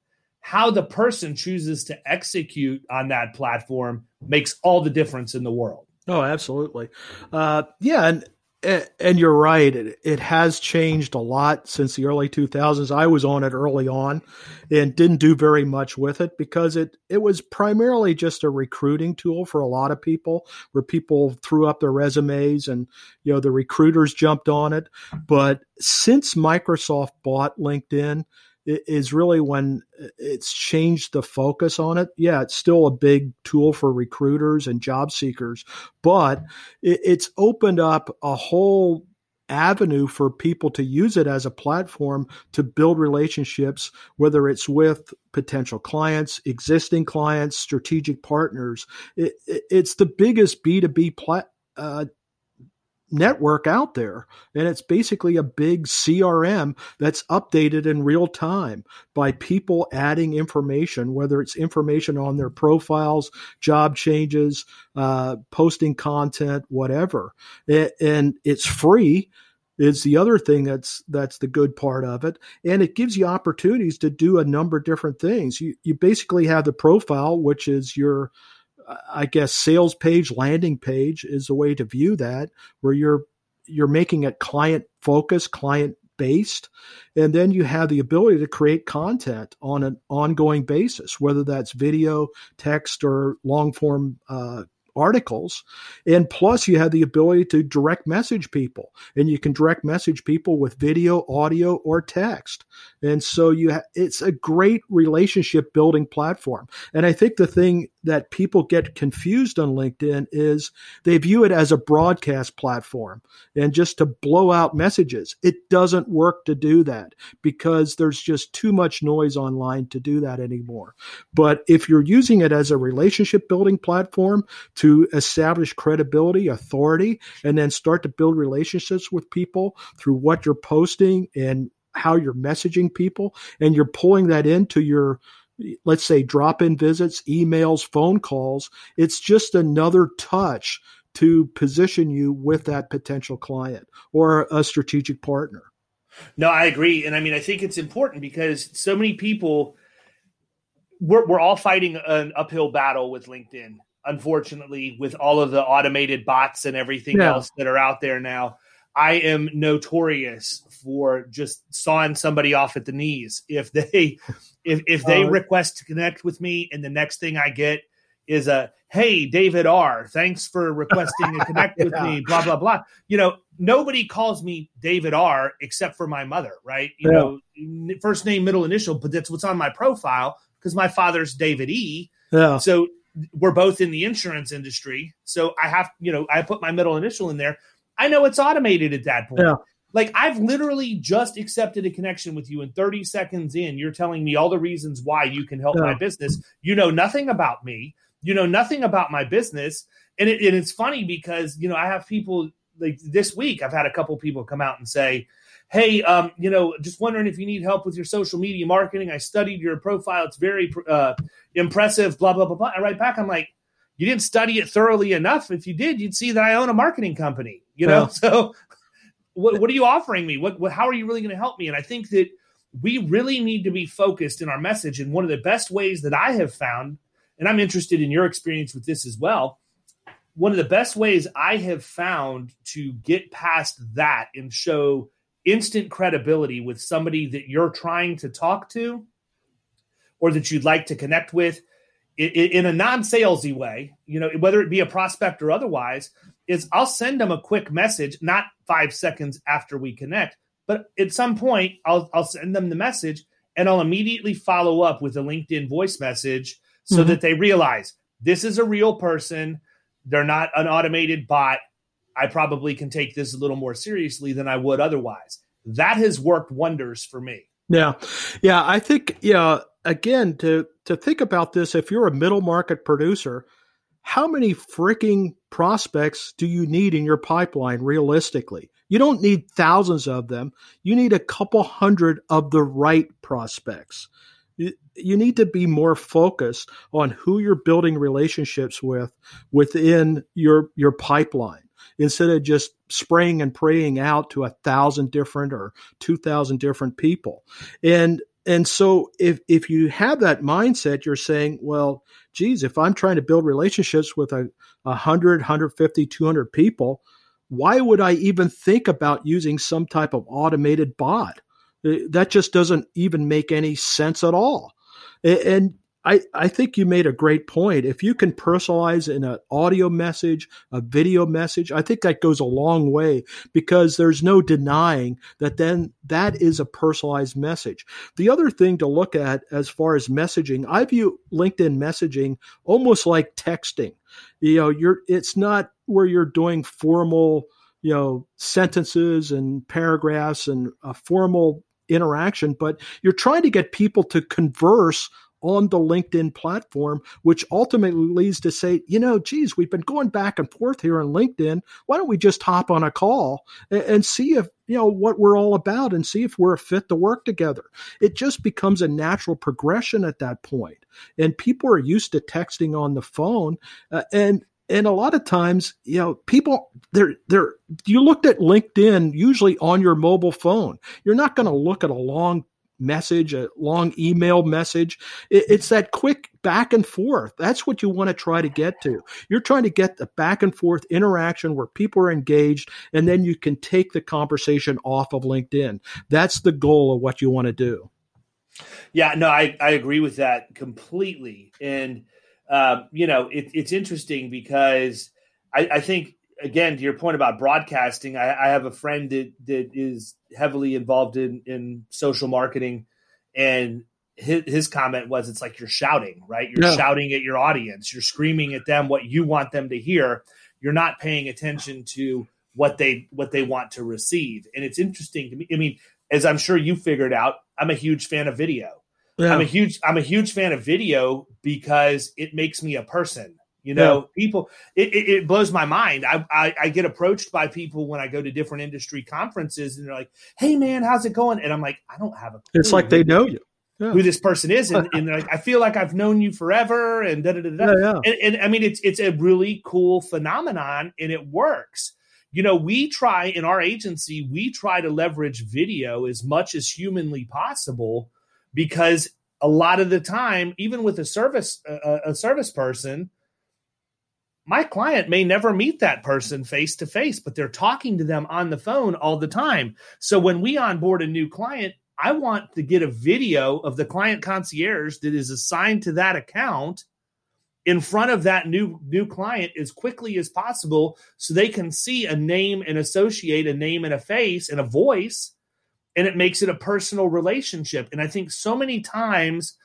how the person chooses to execute on that platform makes all the difference in the world. Oh, absolutely. Uh, yeah, and and you're right. It, it, has changed a lot since the early 2000s. I was on it early on and didn't do very much with it because it, it was primarily just a recruiting tool for a lot of people where people threw up their resumes and, you know, the recruiters jumped on it. But since Microsoft bought LinkedIn, is really when it's changed the focus on it. Yeah, it's still a big tool for recruiters and job seekers, but it's opened up a whole avenue for people to use it as a platform to build relationships, whether it's with potential clients, existing clients, strategic partners. It, it's the biggest B2B plat, uh, network out there. And it's basically a big CRM that's updated in real time by people adding information, whether it's information on their profiles, job changes, uh, posting content, whatever. and it's free is the other thing that's that's the good part of it and it gives you opportunities to do a number of different things you you basically have the profile which is your I guess sales page, landing page is a way to view that, where you're you're making it client focused, client based, and then you have the ability to create content on an ongoing basis, whether that's video, text, or long form uh, articles. And plus, you have the ability to direct message people, and you can direct message people with video, audio, or text. And so you, ha- it's a great relationship building platform. And I think the thing that people get confused on LinkedIn is they view it as a broadcast platform and just to blow out messages. It doesn't work to do that because there's just too much noise online to do that anymore. But if you're using it as a relationship building platform to establish credibility, authority, and then start to build relationships with people through what you're posting and how you're messaging people, and you're pulling that into your let's say drop in visits, emails, phone calls. It's just another touch to position you with that potential client or a strategic partner. No, I agree. And I mean, I think it's important because so many people, we're, we're all fighting an uphill battle with LinkedIn, unfortunately, with all of the automated bots and everything yeah. else that are out there now. I am notorious for just sawing somebody off at the knees if they if if they uh, request to connect with me and the next thing I get is a hey David R thanks for requesting to connect with yeah. me blah blah blah you know nobody calls me David R except for my mother right you yeah. know first name middle initial but that's what's on my profile because my father's David E yeah so we're both in the insurance industry so I have you know I put my middle initial in there I know it's automated at that point. Yeah. Like I've literally just accepted a connection with you, and 30 seconds in, you're telling me all the reasons why you can help yeah. my business. You know nothing about me. You know nothing about my business, and, it, and it's funny because you know I have people like this week. I've had a couple people come out and say, "Hey, um, you know, just wondering if you need help with your social media marketing. I studied your profile; it's very uh, impressive." Blah blah blah blah. I write back, I'm like, "You didn't study it thoroughly enough. If you did, you'd see that I own a marketing company." You know, yeah. so what, what are you offering me? What, what how are you really going to help me? And I think that we really need to be focused in our message. And one of the best ways that I have found, and I'm interested in your experience with this as well, one of the best ways I have found to get past that and show instant credibility with somebody that you're trying to talk to or that you'd like to connect with in a non-salesy way, you know, whether it be a prospect or otherwise, is I'll send them a quick message, not five seconds after we connect, but at some point I'll I'll send them the message and I'll immediately follow up with a LinkedIn voice message so mm-hmm. that they realize this is a real person. They're not an automated bot. I probably can take this a little more seriously than I would otherwise. That has worked wonders for me. Yeah. Yeah. I think, yeah, again, to, to think about this, if you're a middle market producer, how many freaking prospects do you need in your pipeline realistically? You don't need thousands of them. You need a couple hundred of the right prospects. You need to be more focused on who you're building relationships with within your your pipeline instead of just spraying and praying out to a thousand different or two thousand different people. And and so if if you have that mindset, you're saying, well, geez, if I'm trying to build relationships with a, 100, 150, 200 people, why would I even think about using some type of automated bot? Uh, that just doesn't even make any sense at all. And I, I think you made a great point. If you can personalize in an audio message, a video message, I think that goes a long way because there's no denying that then that is a personalized message. The other thing to look at as far as messaging, I view LinkedIn messaging almost like texting. You know, you're it's not where you're doing formal, you know, sentences and paragraphs and a formal interaction, but you're trying to get people to converse on the LinkedIn platform, which ultimately leads to say, you know, geez, we've been going back and forth here on LinkedIn. Why don't we just hop on a call and, and see if, you know, what we're all about and see if we're a fit to work together? It just becomes a natural progression at that point. And people are used to texting on the phone. Uh, and and a lot of times, you know, people they're they're you looked at LinkedIn usually on your mobile phone. You're not going to look at a long message, a long email message. it's that quick back and forth. That's what you want to try to get to. You're trying to get the back and forth interaction where people are engaged, and then you can take the conversation off of LinkedIn. That's the goal of what you want to do. Yeah, no, I, I agree with that completely. And, uh, you know, it, it's interesting because I, I think again to your point about broadcasting I, I, have a friend that that is heavily involved in in social marketing and his, his comment was it's like you're shouting right? You're yeah. shouting at your audience. You're screaming at them what you want them to hear. You're not paying attention to what they what they want to receive. And it's interesting to me i mean as i'm sure you figured out i'm a huge fan of video. Yeah. i'm a huge i'm a huge fan of video because it makes me a person you know, yeah. people, it, it, it, blows my mind. I, I, I, get approached by people when I go to different industry conferences and they're like, hey, man, how's it going? And I'm like, I don't have a It's like they know you. Yeah. Who this person is, and, and like I feel like I've known you forever, and da da da da. Yeah, and, and I mean, it's it's a really cool phenomenon, and it works you know we try in our agency we try to leverage video as much as humanly possible because a lot of the time even with a service a, a service person my client may never meet that person face to face, but they're talking to them on the phone all the time. So when we onboard a new client, I want to get a video of the client concierge that is assigned to that account in front of that new new client as quickly as possible so they can see a name and associate a name and a face and a voice and it makes it a personal relationship and i think so many times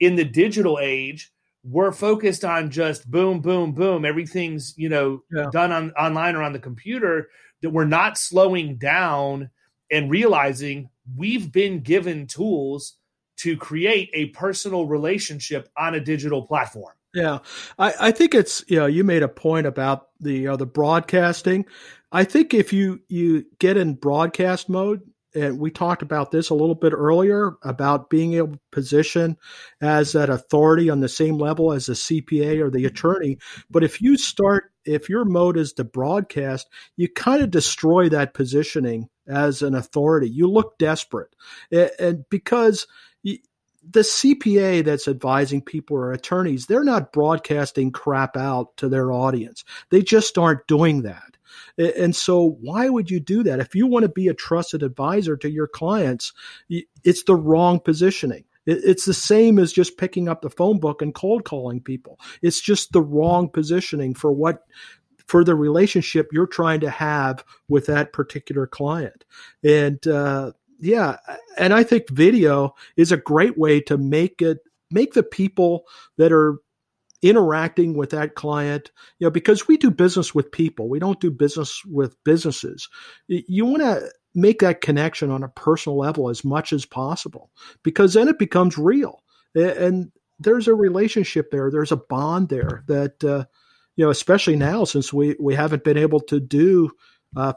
in the digital age we're focused on just boom, boom, boom. Everything's you know yeah. done on online or on the computer. That we're not slowing down and realizing we've been given tools to create a personal relationship on a digital platform. Yeah, I, I think it's you know you made a point about the uh, the broadcasting. I think if you you get in broadcast mode, and we talked about this a little bit earlier about being able to position as that authority on the same level as the CPA or the attorney. But if you start, if your mode is to broadcast, you kind of destroy that positioning as an authority. You look desperate. And because the CPA that's advising people or attorneys, they're not broadcasting crap out to their audience. They just aren't doing that. And so, why would you do that? If you want to be a trusted advisor to your clients, it's the wrong positioning. It's the same as just picking up the phone book and cold calling people. It's just the wrong positioning for what for the relationship you're trying to have with that particular client. And uh, yeah, and I think video is a great way to make it make the people that are interacting with that client, you know, because we do business with people, we don't do business with businesses. You want to make that connection on a personal level as much as possible because then it becomes real. And there's a relationship there, there's a bond there that, uh, you know, especially now since we, we haven't been able to do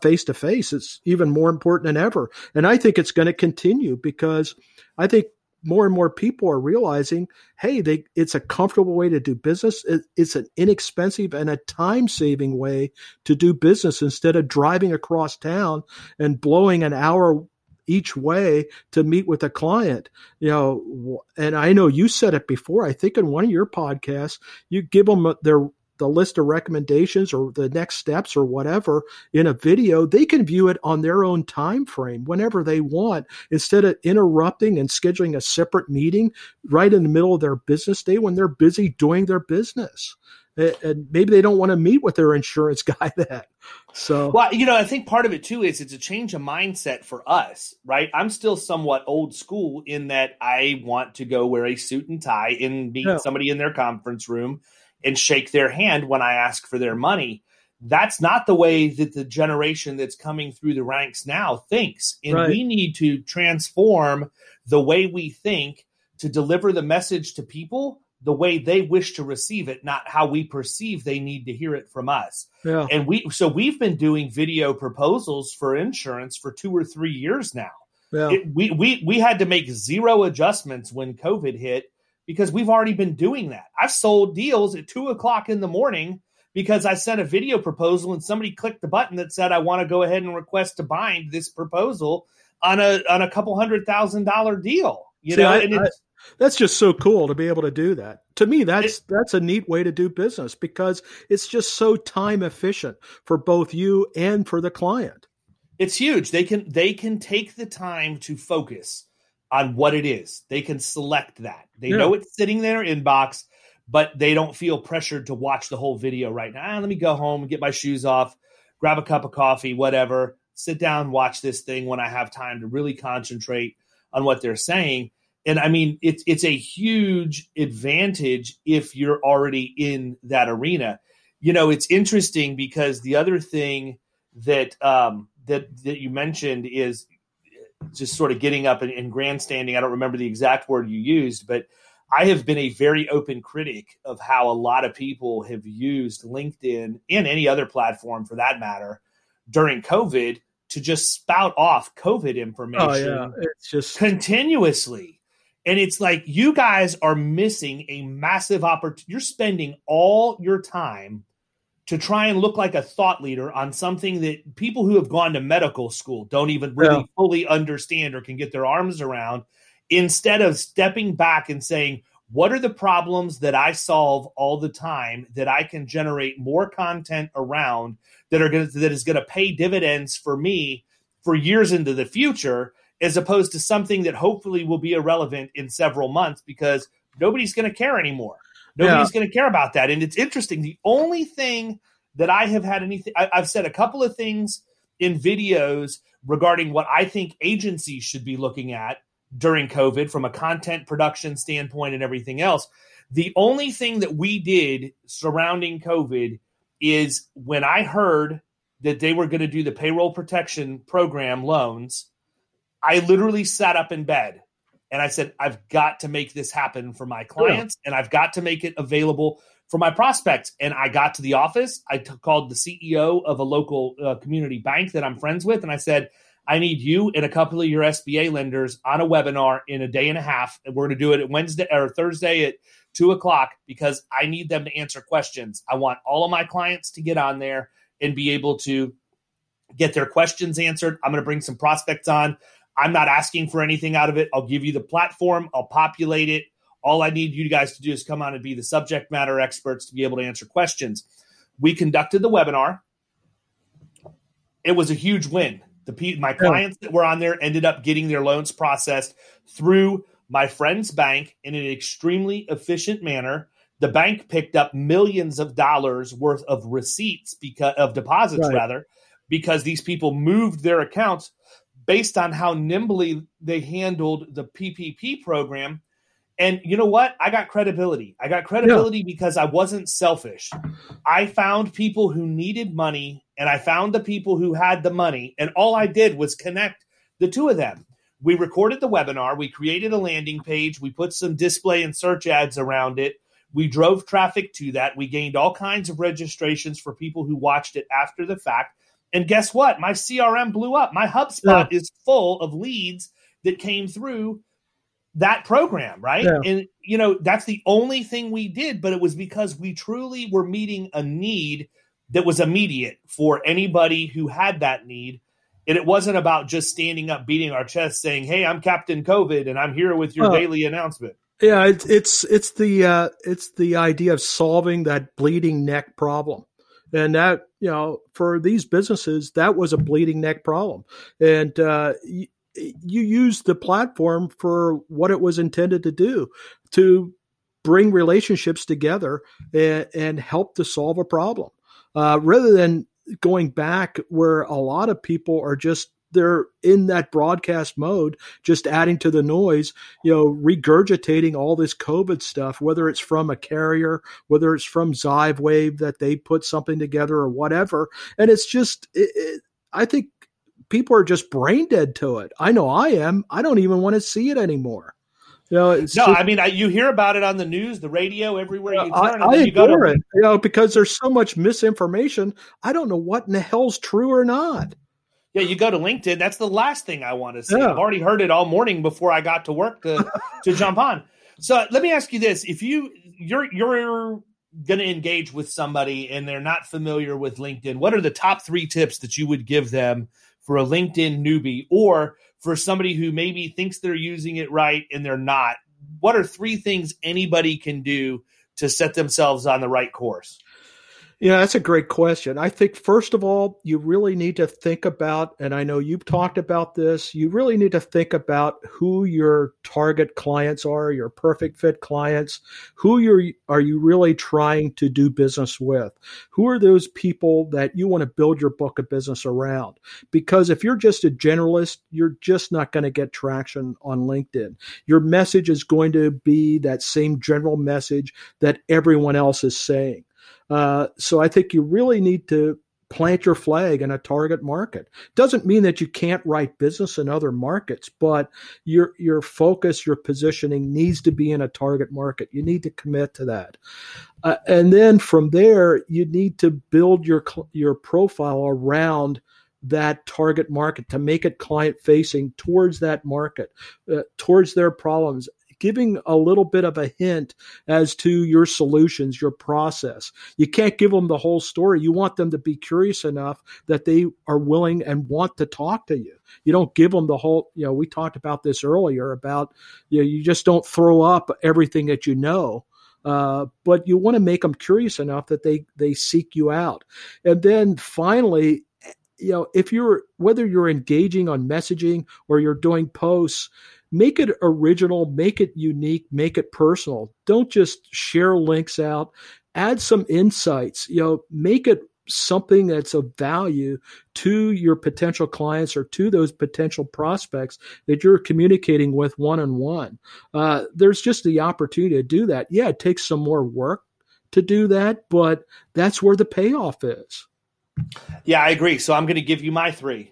face to face, it's even more important than ever. And I think it's going to continue because I think more and more people are realizing, hey, they, it's a comfortable way to do business. It, it's an inexpensive and a time saving way to do business instead of driving across town and blowing an hour each way to meet with a client. You know, and I know you said it before. I think in one of your podcasts, you give them their the list of recommendations or the next steps or whatever in a video, they can view it on their own time frame whenever they want instead of interrupting and scheduling a separate meeting right in the middle of their business day when they're busy doing their business and maybe they don't want to meet with their insurance guy then. So, well, you know, I think part of it too is it's a change of mindset for us, right? I'm still somewhat old school in that I want to go wear a suit and tie and meet yeah. somebody in their conference room and shake their hand when I ask for their money. That's not the way that the generation that's coming through the ranks now thinks. And right. we need to transform the way we think to deliver the message to people the way they wish to receive it, not how we perceive they need to hear it from us. Yeah. And we so we've been doing video proposals for insurance for two or three years now. Yeah. It, we we we had to make zero adjustments when COVID hit because we've already been doing that. I've sold deals at two o'clock in the morning because I sent a video proposal and somebody clicked the button that said I want to go ahead and request to bind this proposal on a on a couple hundred thousand dollar deal. You See, know, I, and it's, that's just so cool to be able to do that. To me, that's that's a neat way to do business because it's just so time efficient for both you and for the client. It's huge. They can they can take the time to focus on what it is. They can select that. They yeah. know it's sitting there inbox, but they don't feel pressured to watch the whole video right now. Ah, let me go home and get my shoes off, grab a cup of coffee, whatever. Sit down, watch this thing when I have time to really concentrate on what they're saying and I mean, it's it's a huge advantage if you're already in that arena. You know, it's interesting because the other thing that um, that that you mentioned is just sort of getting up and, and grandstanding. I don't remember the exact word you used, but I have been a very open critic of how a lot of people have used LinkedIn and any other platform for that matter during COVID to just spout off COVID information. Oh, yeah. It's just continuously and it's like you guys are missing a massive opportunity. You're spending all your time to try and look like a thought leader on something that people who have gone to medical school don't even really yeah. fully understand or can get their arms around instead of stepping back and saying, what are the problems that I solve all the time that I can generate more content around that are going that is going to pay dividends for me for years into the future as opposed to something that hopefully will be irrelevant in several months because nobody's going to care anymore. Nobody's yeah. going to care about that. And it's interesting. The only thing that I have had anything, I, I've said a couple of things in videos regarding what I think agencies should be looking at during COVID from a content production standpoint and everything else. The only thing that we did surrounding COVID is when I heard that they were going to do the payroll protection program loans I literally sat up in bed and I said, I've got to make this happen for my clients yeah. and I've got to make it available for my prospects. And I got to the office. I t- called the CEO of a local uh, community bank that I'm friends with. And I said, I need you and a couple of your SBA lenders on a webinar in a day and a half. And we're going to do it at Wednesday or Thursday at two o'clock because I need them to answer questions. I want all of my clients to get on there and be able to get their questions answered. I'm going to bring some prospects on. I'm not asking for anything out of it. I'll give you the platform, I'll populate it. All I need you guys to do is come on and be the subject matter experts to be able to answer questions. We conducted the webinar. It was a huge win. The my clients that were on there ended up getting their loans processed through my friend's bank in an extremely efficient manner. The bank picked up millions of dollars worth of receipts because of deposits right. rather because these people moved their accounts based on how nimbly they handled the PPP program. And you know what? I got credibility. I got credibility yeah. because I wasn't selfish. I found people who needed money and I found the people who had the money. And all I did was connect the two of them. We recorded the webinar. We created a landing page. We put some display and search ads around it. We drove traffic to that. We gained all kinds of registrations for people who watched it after the fact. And guess what? My CRM blew up. My HubSpot yeah. is full of leads that came through that program, right? Yeah. And you know, that's the only thing we did, but it was because we truly were meeting a need that was immediate for anybody who had that need. And it wasn't about just standing up, beating our chest, saying, Hey, I'm Captain COVID and I'm here with your daily announcement. Yeah, it's it's it's the uh, it's the idea of solving that bleeding neck problem, and that you know for these businesses that was a bleeding neck problem, and uh, you, you use the platform for what it was intended to do to bring relationships together and, and help to solve a problem, uh, rather than going back where a lot of people are just they're in that broadcast mode, just adding to the noise, you know, regurgitating all this COVID stuff, whether it's from a carrier, whether it's from Wave that they put something together or whatever. And it's just, it, it, I think people are just brain dead to it. I know I am. I don't even want to see it anymore. You know, no, just, I mean, I, you hear about it on the news, the radio, everywhere you turn. I, I you adore to, it, you know, because there's so much misinformation. I don't know what in the hell's true or not. Yeah, you go to LinkedIn. That's the last thing I want to see. Yeah. I've already heard it all morning before I got to work to to jump on. So let me ask you this: If you you're you're going to engage with somebody and they're not familiar with LinkedIn, what are the top three tips that you would give them for a LinkedIn newbie, or for somebody who maybe thinks they're using it right and they're not? What are three things anybody can do to set themselves on the right course? Yeah, that's a great question. I think, first of all, you really need to think about, and I know you've talked about this, you really need to think about who your target clients are, your perfect fit clients. Who you're, are you really trying to do business with? Who are those people that you want to build your book of business around? Because if you're just a generalist, you're just not going to get traction on LinkedIn. Your message is going to be that same general message that everyone else is saying. Uh, so I think you really need to plant your flag in a target market. Doesn't mean that you can't write business in other markets, but your your focus, your positioning needs to be in a target market. You need to commit to that, uh, and then from there, you need to build your your profile around that target market to make it client facing towards that market, uh, towards their problems, giving a little bit of a hint as to your solutions, your process. You can't give them the whole story. You want them to be curious enough that they are willing and want to talk to you. You don't give them the whole, you know, we talked about this earlier about, you know, you just don't throw up everything that you know. Uh, but you want to make them curious enough that they they seek you out, and then finally, you know, if you're whether you're engaging on messaging or you're doing posts, make it original, make it unique, make it personal. Don't just share links out. Add some insights. You know, make it something that's of value to your potential clients or to those potential prospects that you're communicating with one on one. There's just the opportunity to do that. Yeah, it takes some more work to do that, but that's where the payoff is. Yeah, I agree. So I'm going to give you my three.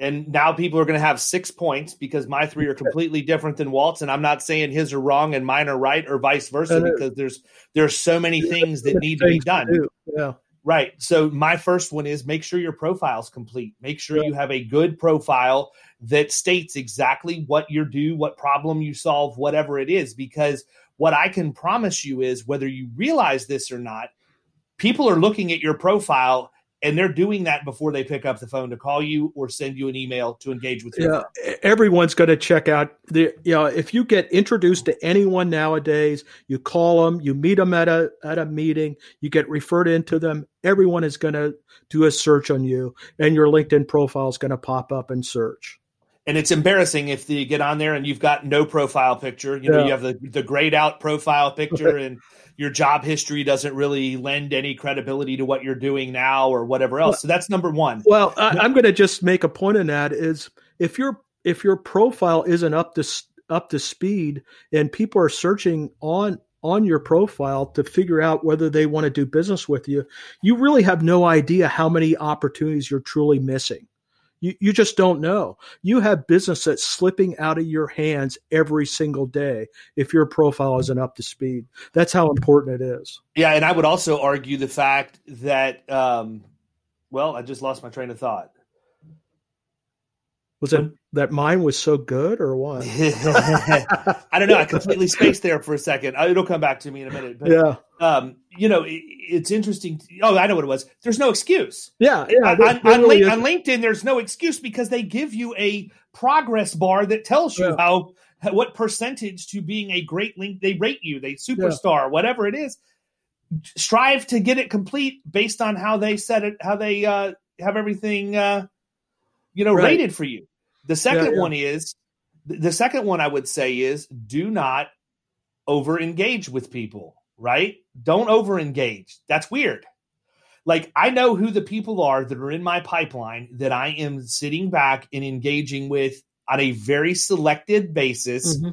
And now people are going to have six points because my three are completely different than Walt's, and I'm not saying his are wrong and mine are right, or vice versa, because there's there's so many things that need to be done. Yeah. Right. So my first one is make sure your profile is complete. Make sure yeah. you have a good profile that states exactly what you do, what problem you solve, whatever it is. Because what I can promise you is whether you realize this or not, people are looking at your profile and they're doing that before they pick up the phone to call you or send you an email to engage with you. Yeah, everyone's going to check out the. You know, if you get introduced to anyone nowadays, you call them, you meet them at a at a meeting, you get referred into them. Everyone is going to do a search on you, and your LinkedIn profile is going to pop up and search. And it's embarrassing if you get on there and you've got no profile picture. You know, yeah. you have the the grayed out profile picture and your job history doesn't really lend any credibility to what you're doing now or whatever else. So that's number one. Well, I, am going to just make a point in that is if your if your profile isn't up to up to speed and people are searching on on your profile to figure out whether they want to do business with you, you really have no idea how many opportunities you're truly missing. You, you just don't know. You have business that's slipping out of your hands every single day if your profile isn't up to speed. That's how important it is. Yeah, and I would also argue the fact that, um, well, I just lost my train of thought. Was it that mine was so good or what? I don't know. I completely spaced there for a second. Uh, it'll come back to me in a minute. But, yeah. Um, you know, it, it's interesting. To, oh, I know what it was. There's no excuse. Yeah. yeah on, on, really on, LinkedIn, there's no excuse because they give you a progress bar that tells you yeah. how what percentage to being a great link they rate you, they superstar, yeah. whatever it is. Strive to get it complete based on how they set it, how they uh, have everything, uh, you know, right. rated for you. The second yeah, one is the second one I would say is do not over engage with people, right? Don't over engage. That's weird. Like I know who the people are that are in my pipeline that I am sitting back and engaging with on a very selected basis. Mm-hmm.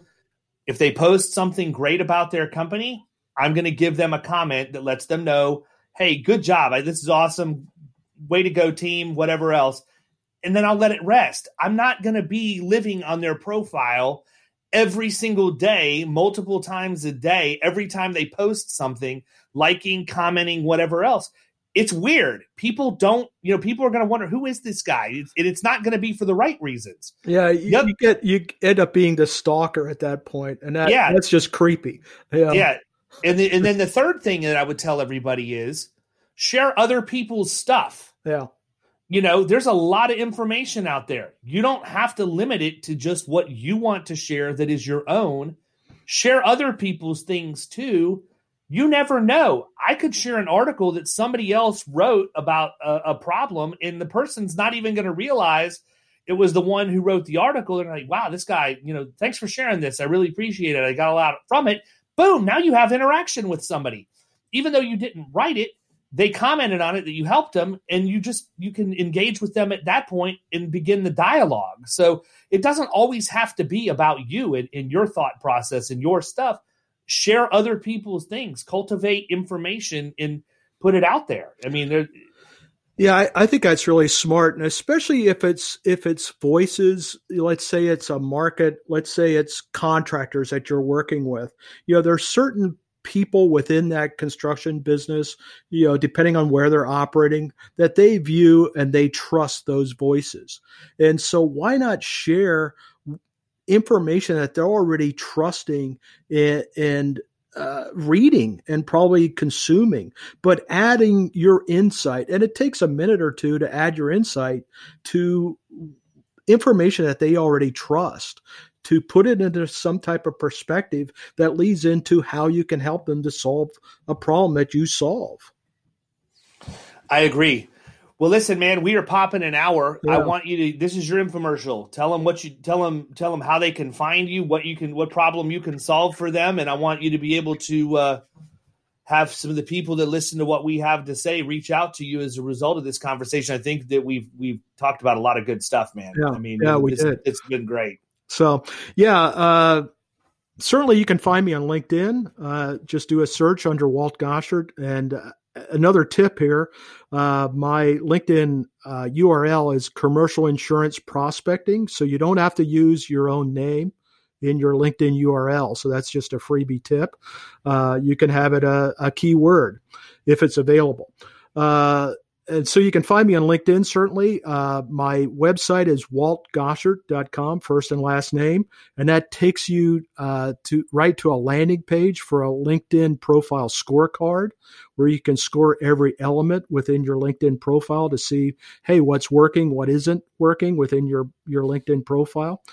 If they post something great about their company, I'm going to give them a comment that lets them know, "Hey, good job. This is awesome. Way to go, team, whatever else." And then I'll let it rest. I'm not going to be living on their profile every single day, multiple times a day, every time they post something, liking, commenting, whatever else it's weird. People don't, you know, people are going to wonder who is this guy, it's, and it's not going to be for the right reasons. Yeah, you, yep. you, get you end up being the stalker at that point, and that, yeah, that's just creepy. Yeah, yeah. And the, and then the third thing that I would tell everybody is share other people's stuff. Yeah. You know, there's a lot of information out there. You don't have to limit it to just what you want to share that is your own. Share other people's things too you never know. I could share an article that somebody else wrote about a, a problem, and the person's not even going to realize it was the one who wrote the article. They're like, wow, this guy, you know, thanks for sharing this. I really appreciate it. I got a lot from it. Boom, now you have interaction with somebody. Even though you didn't write it, they commented on it that you helped them, and you just you can engage with them at that point and begin the dialogue. So it doesn't always have to be about you and, and your thought process and your stuff share other people's things, cultivate information, and put it out there. I mean, there. Yeah, I, I, think that's really smart, and especially if it's if it's voices. Let's say it's a market. Let's say it's contractors that you're working with. You know, there's certain people within that construction business. You know, depending on where they're operating, that they view and they trust those voices. And so, why not share information that they're already trusting and, and uh, reading and probably consuming, but adding your insight. And it takes a minute or two to add your insight to information that they already trust to put it into some type of perspective that leads into how you can help them to solve a problem that you solve. I agree. Well, listen, man, we are popping an hour. Yeah. I want you to. This is your infomercial. Tell them what you tell them. Tell them how they can find you, what you can, what problem you can solve for them, and I want you to be able to uh, have some of the people that listen to what we have to say reach out to you as a result of this conversation. I think that we've we've talked about a lot of good stuff, man. Yeah, I mean, yeah, we did. It's been great. So, yeah. Uh, certainly, you can find me on LinkedIn. Uh, just do a search under Walt Goshert, and uh, another tip here uh, my linkedin uh, url is commercial insurance prospecting so you don't have to use your own name in your linkedin url so that's just a freebie tip uh, you can have it a, a keyword if it's available uh, and so you can find me on LinkedIn, certainly. Uh, my website is waltgoshert.com, first and last name. And that takes you uh, to right to a landing page for a LinkedIn profile scorecard where you can score every element within your LinkedIn profile to see, hey, what's working, what isn't working within your, your LinkedIn profile.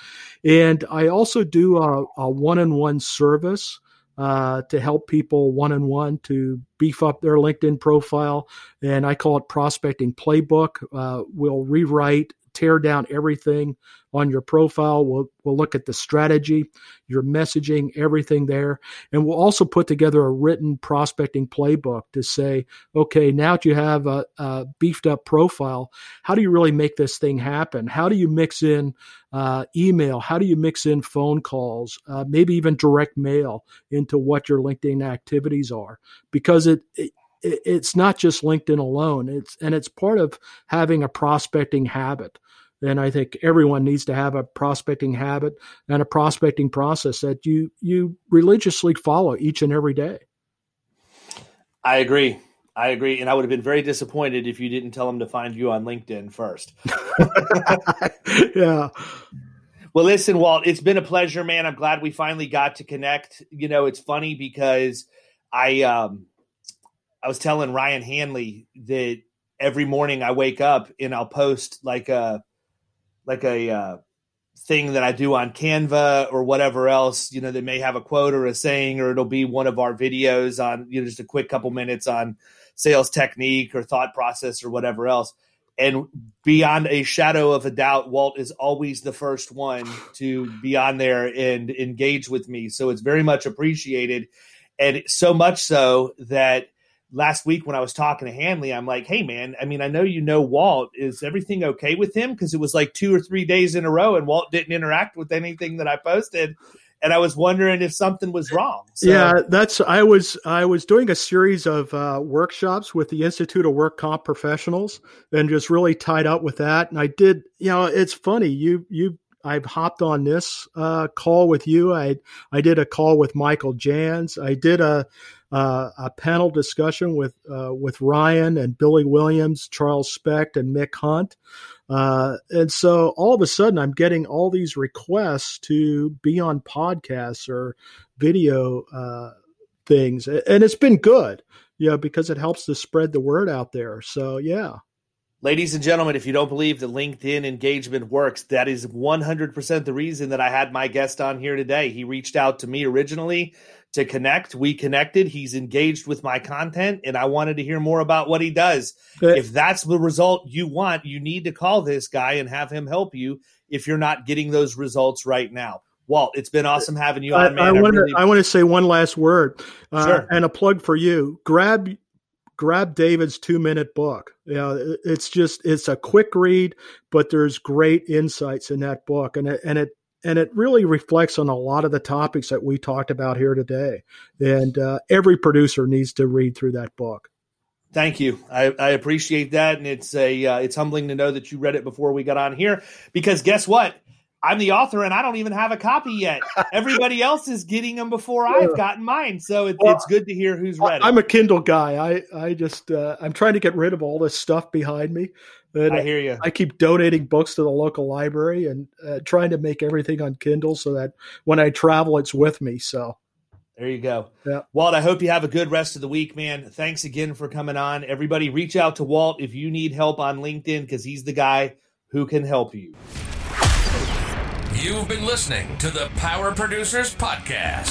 And I also do a, a one-on-one service uh, to help people one on one to beef up their LinkedIn profile. And I call it Prospecting Playbook. Uh, we'll rewrite tear down everything on your profile. We'll, we'll look at the strategy, your messaging, everything there. And we'll also put together a written prospecting playbook to say, okay, now that you have a, a beefed up profile, how do you really make this thing happen? How do you mix in uh, email? How do you mix in phone calls? Uh, maybe even direct mail into what your LinkedIn activities are? Because it, it it's not just LinkedIn alone. It's and it's part of having a prospecting habit. And I think everyone needs to have a prospecting habit and a prospecting process that you you religiously follow each and every day. I agree. I agree, and I would have been very disappointed if you didn't tell them to find you on LinkedIn first. yeah. Well, listen, Walt, it's been a pleasure, man. I'm glad we finally got to connect. You know, it's funny because I um I was telling Ryan Hanley that every morning I wake up and I'll post like a like a uh, thing that I do on Canva or whatever else, you know, they may have a quote or a saying, or it'll be one of our videos on, you know, just a quick couple minutes on sales technique or thought process or whatever else. And beyond a shadow of a doubt, Walt is always the first one to be on there and engage with me. So it's very much appreciated. And so much so that last week when I was talking to Hanley, I'm like, hey, man, I mean, I know you know Walt. Is everything okay with him? Because it was like two or three days in a row and Walt didn't interact with anything that I posted. And I was wondering if something was wrong. So, yeah, that's I was I was doing a series of uh, workshops with the Institute of Work Comp Professionals, and just really tied up with that. And I did, you know, it's funny you you I've hopped on this uh, call with you. I I did a call with Michael Jans. I did a uh, a panel discussion with uh, with Ryan and Billy Williams, Charles Specht, and Mick Hunt. Uh, and so all of a sudden, I'm getting all these requests to be on podcasts or video uh, things, and it's been good, you know, because it helps to spread the word out there. So yeah. Ladies and gentlemen, if you don't believe that LinkedIn engagement works, that is 100% the reason that I had my guest on here today. He reached out to me originally to connect. We connected. He's engaged with my content, and I wanted to hear more about what he does. if that's the result you want, you need to call this guy and have him help you if you're not getting those results right now. Walt, it's been awesome having you on, man. I, I, want, really... to, I want to say one last word uh, sure. and a plug for you. Grab grab David's two minute book. You know, it's just it's a quick read, but there's great insights in that book, and it, and it and it really reflects on a lot of the topics that we talked about here today. And uh, every producer needs to read through that book. Thank you. I, I appreciate that, and it's a uh, it's humbling to know that you read it before we got on here. Because guess what? I'm the author, and I don't even have a copy yet. Everybody else is getting them before I've gotten mine, so it, well, it's good to hear who's read. It. I'm a Kindle guy. I I just uh, I'm trying to get rid of all this stuff behind me. And I hear you. I keep donating books to the local library and uh, trying to make everything on Kindle so that when I travel, it's with me. So there you go. Yeah. Walt, I hope you have a good rest of the week, man. Thanks again for coming on. Everybody, reach out to Walt if you need help on LinkedIn because he's the guy who can help you. You've been listening to the Power Producers Podcast.